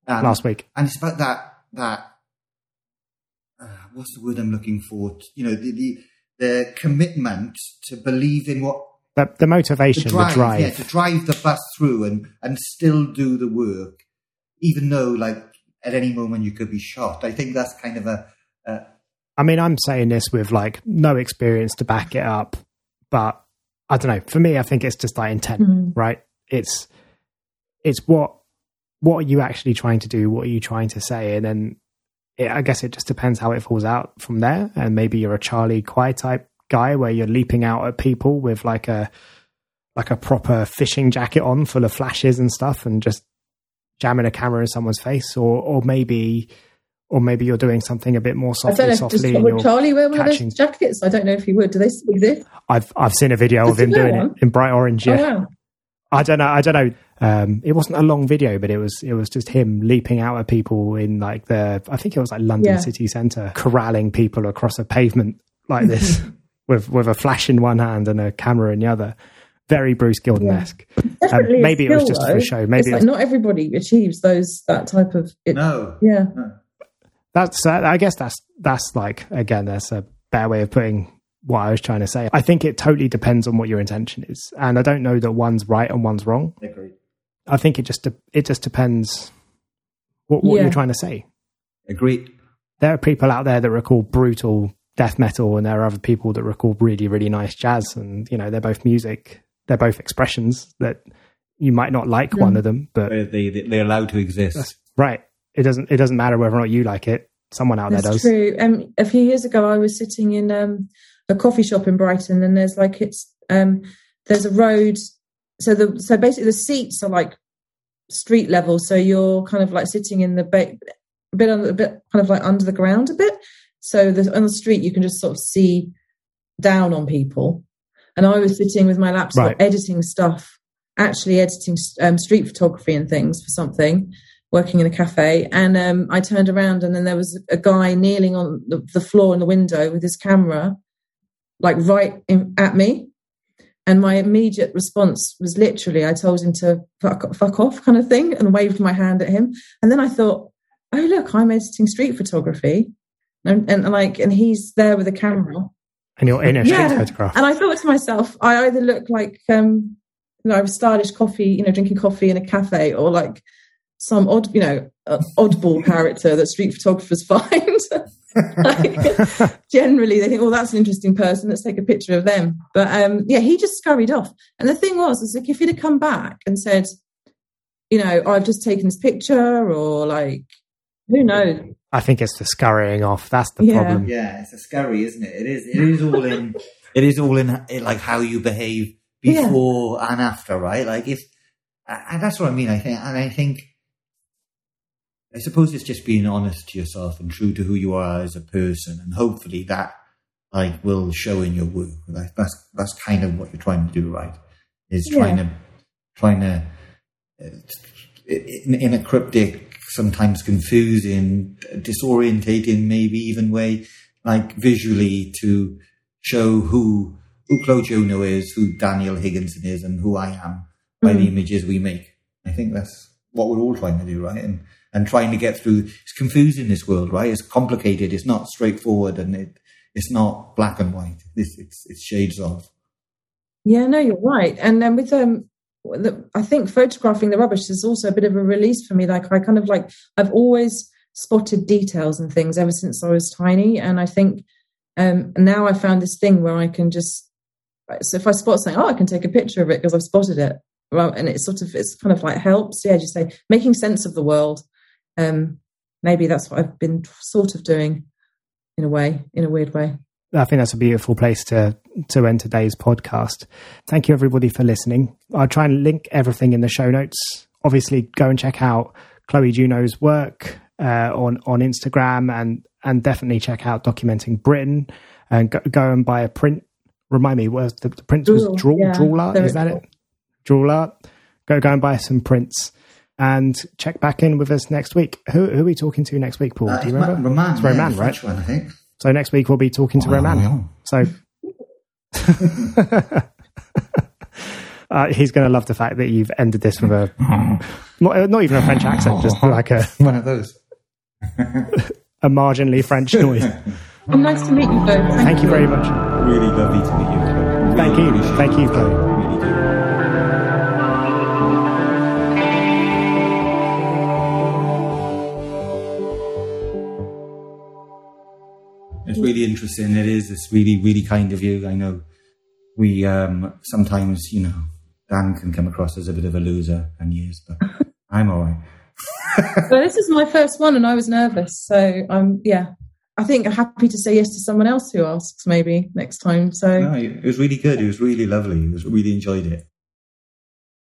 um, Last week. and it's about that that uh, what's the word I'm looking for? You know, the the, the commitment to believe in what The, the the motivation, drive, the drive. yeah, to drive the bus through and and still do the work, even though like at any moment you could be shot. I think that's kind of a, a I mean, I'm saying this with like no experience to back it up, but I don't know. For me, I think it's just like intent, Mhm. right? It's it's what what are you actually trying to do? What are you trying to say? And then it, I guess it just depends how it falls out from there. And maybe you're a Charlie Kwai type guy where you're leaping out at people with like a like a proper fishing jacket on, full of flashes and stuff, and just jamming a camera in someone's face, or or maybe. Or maybe you're doing something a bit more softly. I don't know if softly. does, would Charlie wear one of those jackets? I don't know if he would. Do they still exist? I've I've seen a video of him doing one? it in bright orange. Oh, yeah, Oh wow! I don't know. I don't know. Um, it wasn't a long video, but it was it was just him leaping out at people in like the I think it was like London Yeah. city centre, corralling people across a pavement like this with with a flash in one hand and a camera in the other. Very Bruce Gilden esque. Definitely Um, maybe it was skill, just for though. show. Maybe it's it like was, not everybody achieves those that type of. It, no. Yeah, no. that's uh, I guess that's that's like again that's a better way of putting what I was trying to say. I think it totally depends on what your intention is, and I don't know that one's right and one's wrong. I agree. I think it just de- it just depends what, what Yeah. you're trying to say. Agreed. There are people out there that recall brutal death metal, and there are other people that record really, really nice jazz, and you know they're both music, they're both expressions that you might not like one of them, but they, they they're allowed to exist. right. It doesn't it doesn't matter whether or not you like it. Someone out That's there does. true. Um, a few years ago, I was sitting in um, a coffee shop in Brighton, and there's like it's um, there's a road. So the so basically the seats are like street level. So you're kind of like sitting in the ba- a bit on a bit kind of like under the ground a bit. So the, on the street you can just sort of see down on people. And I was sitting with my laptop Right. editing stuff, actually editing um, street photography and things for something, working in a cafe. And um, I turned around and then there was a guy kneeling on the, the floor in the window with his camera, like right in, at me. And my immediate response was literally, I told him to fuck, fuck off, kind of thing, and waved my hand at him. And then I thought, oh look, I'm editing street photography, and, and, like, and he's there with a camera. And you're in a street Yeah. photograph. And I thought to myself, I either look like um, you know, stylish coffee, you know, drinking coffee in a cafe, or like some odd, you know, uh, oddball character that street photographers find. like, generally, they think, "Oh, that's an interesting person. Let's take a picture of them." But um, yeah, he just scurried off. And the thing was, is like if he'd have come back and said, "You know, I've just taken this picture," or like, who knows? I think it's the scurrying off. That's the Yeah. problem. Yeah, it's a scurry, isn't it? It is. It is all in. it is all in, in like how you behave Yeah. before and after, right? Like if, and that's what I mean. I think, and I think, I suppose it's just being honest to yourself and true to who you are as a person, and hopefully that like will show in your work. Like that's that's kind of what you're trying to do, right? Is trying to trying to uh, in, in a cryptic, sometimes confusing, disorientating, maybe even way, like visually to show who who Chloe Juno is, who Daniel Higginson is, and who I am by the images we make. I think that's what we're all trying to do, right? And and trying to get through. It's confusing this world, right? It's complicated. It's not straightforward, and it it's not black and white. It's it's, it's shades of. Yeah, no, you're right. And then with um, the, I think photographing the rubbish is also a bit of a release for me. Like I kind of like I've always spotted details and things ever since I was tiny, and I think um, now I found this thing where I can just so if I spot something, oh, I can take a picture of it because I've spotted it. Well, and it sort of it's kind of like helps, yeah, just say making sense of the world. Um, maybe that's what I've been sort of doing in a way, in a weird way. I think that's a beautiful place to to end today's podcast. Thank you everybody for listening. I'll try and link everything in the show notes. Obviously, go and check out Chloe Juno's work uh, on on Instagram and and definitely check out documenting Britain and go, go and buy a print. Remind me, was the, the print was draw yeah, draw art? Is that cool. it? Draw art. Go go and buy some prints and check back in with us next week. Who, who are we talking to next week, Paul? Uh, Do you remember? Roman, It's Roman, the right? One, I think. So next week we'll be talking to Roman. yeah. So uh, he's going to love the fact that you've ended this with a not, not even a French accent, just like a, One of those. a marginally French noise. Well, nice to meet you both. Thank Thank you very much. Really lovely to meet you. Really Thank you. Thank you, it. Chloe. Really really interesting. It is. It's really, really kind of you. I know we um, sometimes, you know, Dan can come across as a bit of a loser, and he is, but I'm all right. Well, this is my first one, and I was nervous. So I'm, yeah, I think I'm happy to say yes to someone else who asks maybe next time. So No, it was really good. It was really lovely. It was really enjoyed it.